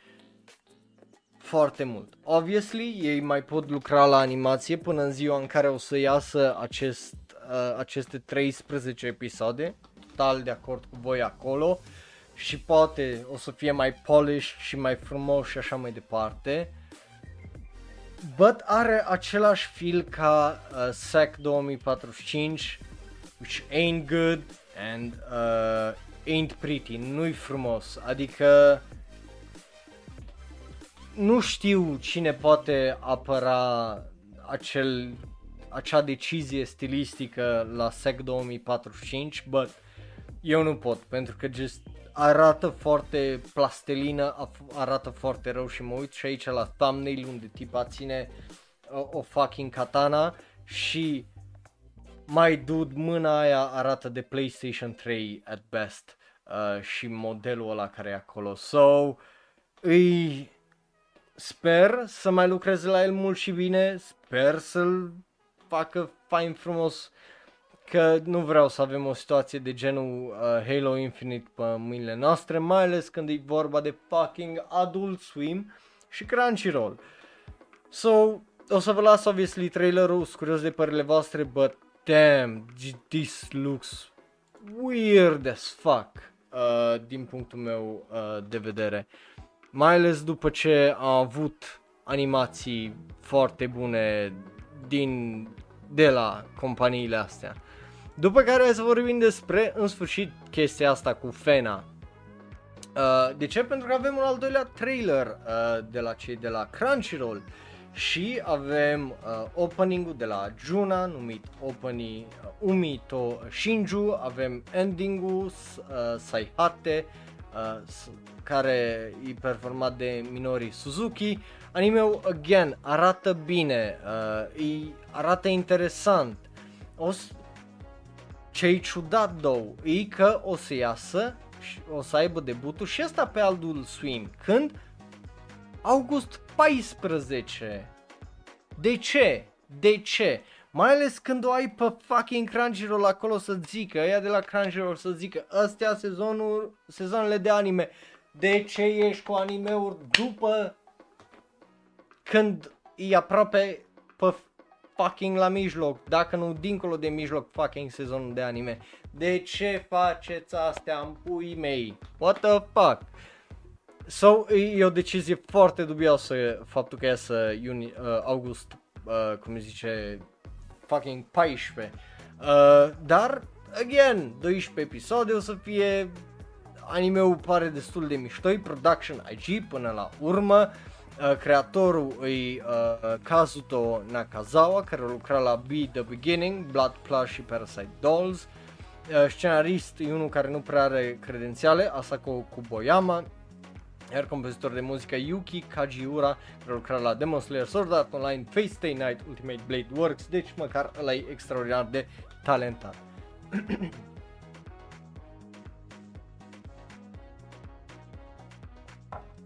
[SPEAKER 1] foarte mult. Obviously, ei mai pot lucra la animație până în ziua în care o să iasă acest, uh, aceste 13 episoade. Total de acord cu voi acolo. Uh, și poate o să fie mai polish și mai frumos și așa mai departe. But are același feel ca uh, SEC 2045 which ain't good and uh, ain't pretty, nu-i frumos, adică nu știu cine poate apăra acel acea decizie stilistică la SEC 2045, but eu nu pot pentru că just arată foarte plastelină, arată foarte rău și mă uit și aici la thumbnail unde tipa ține o, o fucking katana și mai dude, mâna aia arată de PlayStation 3 at best uh, și modelul ăla care e acolo. So, îi sper să mai lucreze la el mult și bine, sper să-l facă fain frumos că nu vreau să avem o situație de genul uh, Halo Infinite pe mâinile noastre, mai ales când e vorba de fucking Adult Swim și Crunchyroll. So, o să vă las obviously trailerul, sunt curios de părerile voastre, but damn, this looks weird as fuck uh, din punctul meu uh, de vedere. Mai ales după ce a avut animații foarte bune din de la companiile astea. După care hai să vorbim despre, în sfârșit, chestia asta cu Fena. Uh, de ce? Pentru că avem un al doilea trailer uh, de la cei de la Crunchyroll și avem uh, opening-ul de la Juna numit Opening uh, Umito Shinju, avem ending-ul uh, Saihate uh, care e performat de Minori Suzuki. Anime-ul, again, arată bine, uh, e, arată interesant. O, ce e ciudat, două, e că o să iasă, o să aibă debutul și asta pe Adult Swim. Când? August 14. De ce? De ce? Mai ales când o ai pe fucking Crunchyroll acolo să zică, ea de la Crunchyroll să zică, astea sezonul, sezoanele de anime. De ce ești cu animeuri după când e aproape pe fucking la mijloc, dacă nu dincolo de mijloc fucking sezonul de anime. De ce faceți astea în pui mei? What the fuck? So, e o decizie foarte dubioasă faptul că iasă iuni, uh, august, uh, cum zice, fucking 14. Uh, dar, again, 12 episoade o să fie, animeul pare destul de mișto, production IG până la urmă. Uh, creatorul e uh, Kazuto Nakazawa, care a lucrat la Be The Beginning, Blood Plus și Parasite Dolls. Uh, scenarist e unul care nu prea are credențiale, Asako Kuboyama, iar compozitor de muzică Yuki Kajiura, care a lucrat la Demon Slayer, Sword Art Online, Face Stay Night, Ultimate Blade Works, deci măcar ăla e extraordinar de talentat.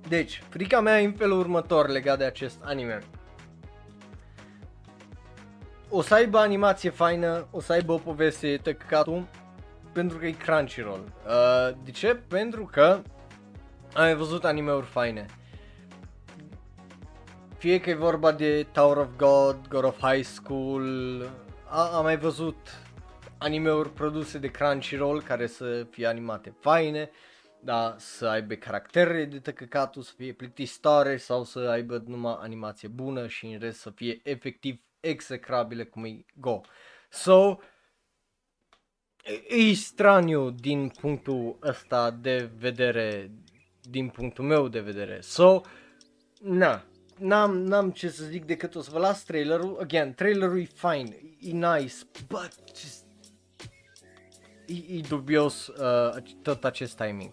[SPEAKER 1] Deci, frica mea e în felul următor legat de acest anime. O să aibă animație faină, o să aibă o poveste tăcăcatul, pentru că e Crunchyroll. Uh, de ce? Pentru că am văzut animeuri faine. Fie că e vorba de Tower of God, God of High School, a, am mai văzut animeuri produse de Crunchyroll care să fie animate faine, da, să aibă caractere de tăcăcatul, să fie plictisitoare sau să aibă numai animație bună și în rest să fie efectiv execrabile cum e Go. So, e straniu din punctul ăsta de vedere din punctul meu de vedere. So, na, n-am, n-am ce să zic decât o să vă las trailerul. Again, trailerul e fine, e nice, but just, e, e dubios uh, tot acest timing.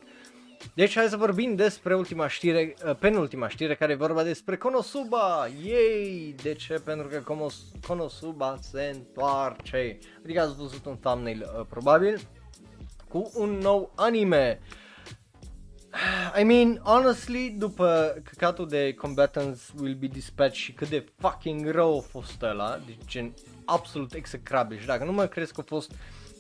[SPEAKER 1] Deci hai să vorbim despre ultima știre, uh, penultima știre care e vorba despre Konosuba. Yay! De ce? Pentru că Konosuba se întoarce. Adică ați văzut un thumbnail uh, probabil cu un nou anime. I mean, honestly, după căcatul de Combatants Will Be Dispatched și cât de fucking rău a fost ăla, deci gen absolut execrabil și dacă nu mă crezi că a fost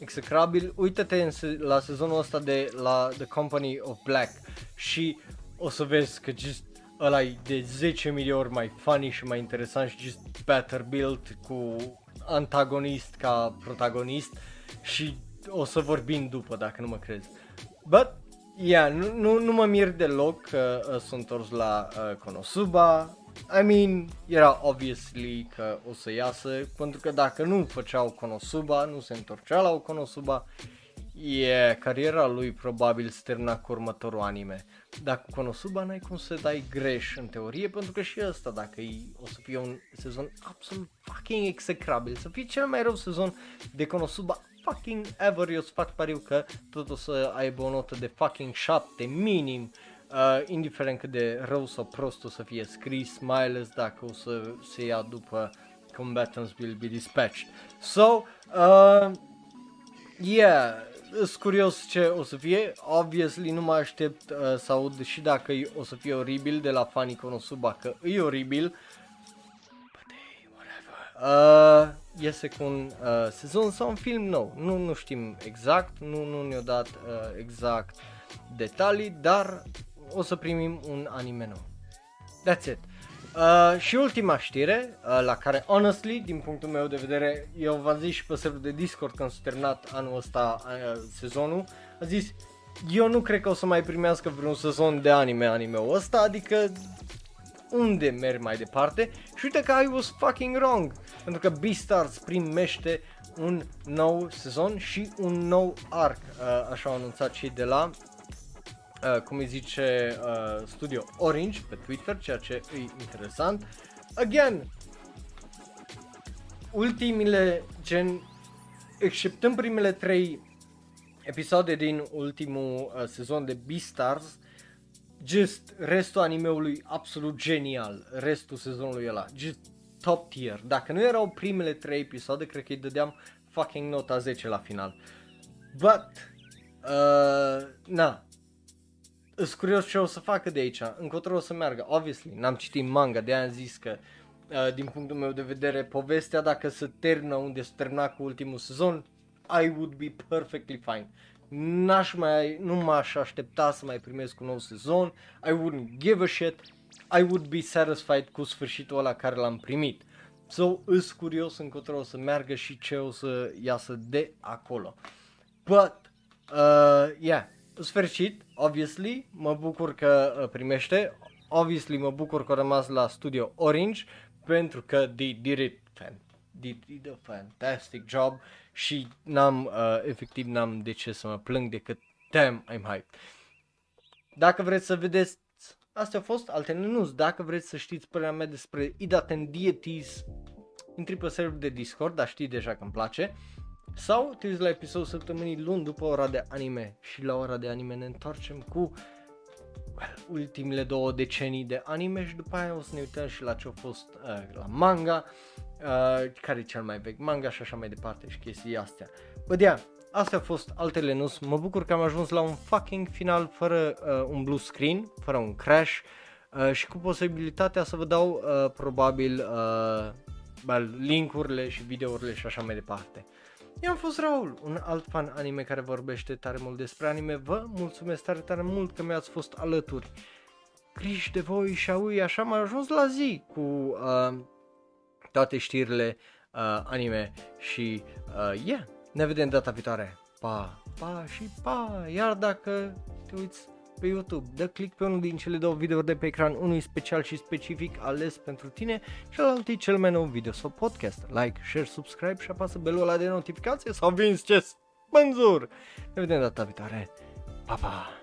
[SPEAKER 1] execrabil, uită-te în se- la sezonul ăsta de la The Company of Black și o să vezi că just ăla e de 10 mii ori mai funny și mai interesant și just better built cu antagonist ca protagonist și o să vorbim după dacă nu mă crezi. But Yeah, nu, nu, nu mă mir deloc că uh, sunt întors la uh, Konosuba. I mean, era obviously că o să iasă, pentru că dacă nu făceau Konosuba, nu se întorcea la o Konosuba, Yeah, cariera lui probabil se termina cu următorul anime. Dar cu Konosuba n-ai cum să dai greș în teorie, pentru că și ăsta, dacă e, o să fie un sezon absolut fucking execrabil, să fie cel mai rău sezon de Konosuba fucking ever, eu îți fac pariu că tot o să aibă o notă de fucking 7 minim, uh, indiferent cât de rău sau prost o să fie scris, mai ales dacă o să se ia după combatants will be dispatched. So, uh, yeah, sunt curios ce o să fie, obviously nu mă aștept uh, să aud și dacă o să fie oribil de la fanii Konosuba că e oribil, but hey, whatever. Uh, iese cu un uh, sezon sau un film nou, nu, nu știm exact, nu, nu ne-au dat uh, exact detalii, dar o să primim un anime nou. That's it. Uh, și ultima știre, uh, la care, honestly, din punctul meu de vedere, eu v-am zis și pe serverul de Discord când s-a terminat anul ăsta uh, sezonul, a zis, eu nu cred că o să mai primească vreun sezon de anime anime-ul ăsta, adică unde merg mai departe și uite că I was fucking wrong, pentru că Beastars primește un nou sezon și un nou arc, uh, așa au anunțat și de la uh, cum îi zice uh, Studio Orange pe Twitter, ceea ce e interesant. Again, ultimile gen, exceptând primele trei episoade din ultimul uh, sezon de Beastars, just restul animeului absolut genial, restul sezonului ăla, just top tier. Dacă nu erau primele trei episoade, cred că îi dădeam fucking nota 10 la final. But, uh, na, sunt curios ce o să facă de aici, încotro o să meargă. Obviously, n-am citit manga, de aia am zis că uh, din punctul meu de vedere, povestea dacă se termină unde se termina cu ultimul sezon, I would be perfectly fine. N-aș mai, nu m-aș aștepta să mai primesc un nou sezon, I wouldn't give a shit, I would be satisfied cu sfârșitul ăla care l-am primit. So, îs curios încotro o să meargă și ce o să iasă de acolo. But, uh, yeah, sfârșit, obviously, mă bucur că uh, primește, obviously mă bucur că a rămas la studio Orange, pentru că they did it fan, did, did a fantastic job și n-am, uh, efectiv n-am de ce să mă plâng decât damn, I'm hyped. Dacă vreți să vedeți, astea au fost alte news, dacă vreți să știți părerea mea despre Idat and Deities, intri pe server de Discord, dar știi deja că îmi place. Sau te uiți la episodul săptămânii luni după ora de anime și la ora de anime ne întoarcem cu well, ultimele două decenii de anime și după aia o să ne uităm și la ce a fost uh, la manga, uh, care e cel mai vechi manga și așa mai departe și chestii astea. Bă, yeah, astea au fost altele news, mă bucur că am ajuns la un fucking final fără uh, un blue screen, fără un crash uh, și cu posibilitatea să vă dau uh, probabil uh, well, linkurile și videourile și așa mai departe. Eu am fost Raul, un alt fan anime care vorbește tare mult despre anime. Vă mulțumesc tare, tare mult că mi-ați fost alături. Griji de voi și aui, așa am ajuns la zi cu uh, toate știrile uh, anime și uh, yeah, ne vedem data viitoare. Pa, pa și pa, iar dacă te uiți pe YouTube. Dă click pe unul din cele două videouri de pe ecran, unul special și specific ales pentru tine, celălalt e cel mai nou video sau podcast. Like, share, subscribe și apasă belul ăla de notificație sau vinzi ce spânzur. Ne vedem data viitoare. Pa, pa!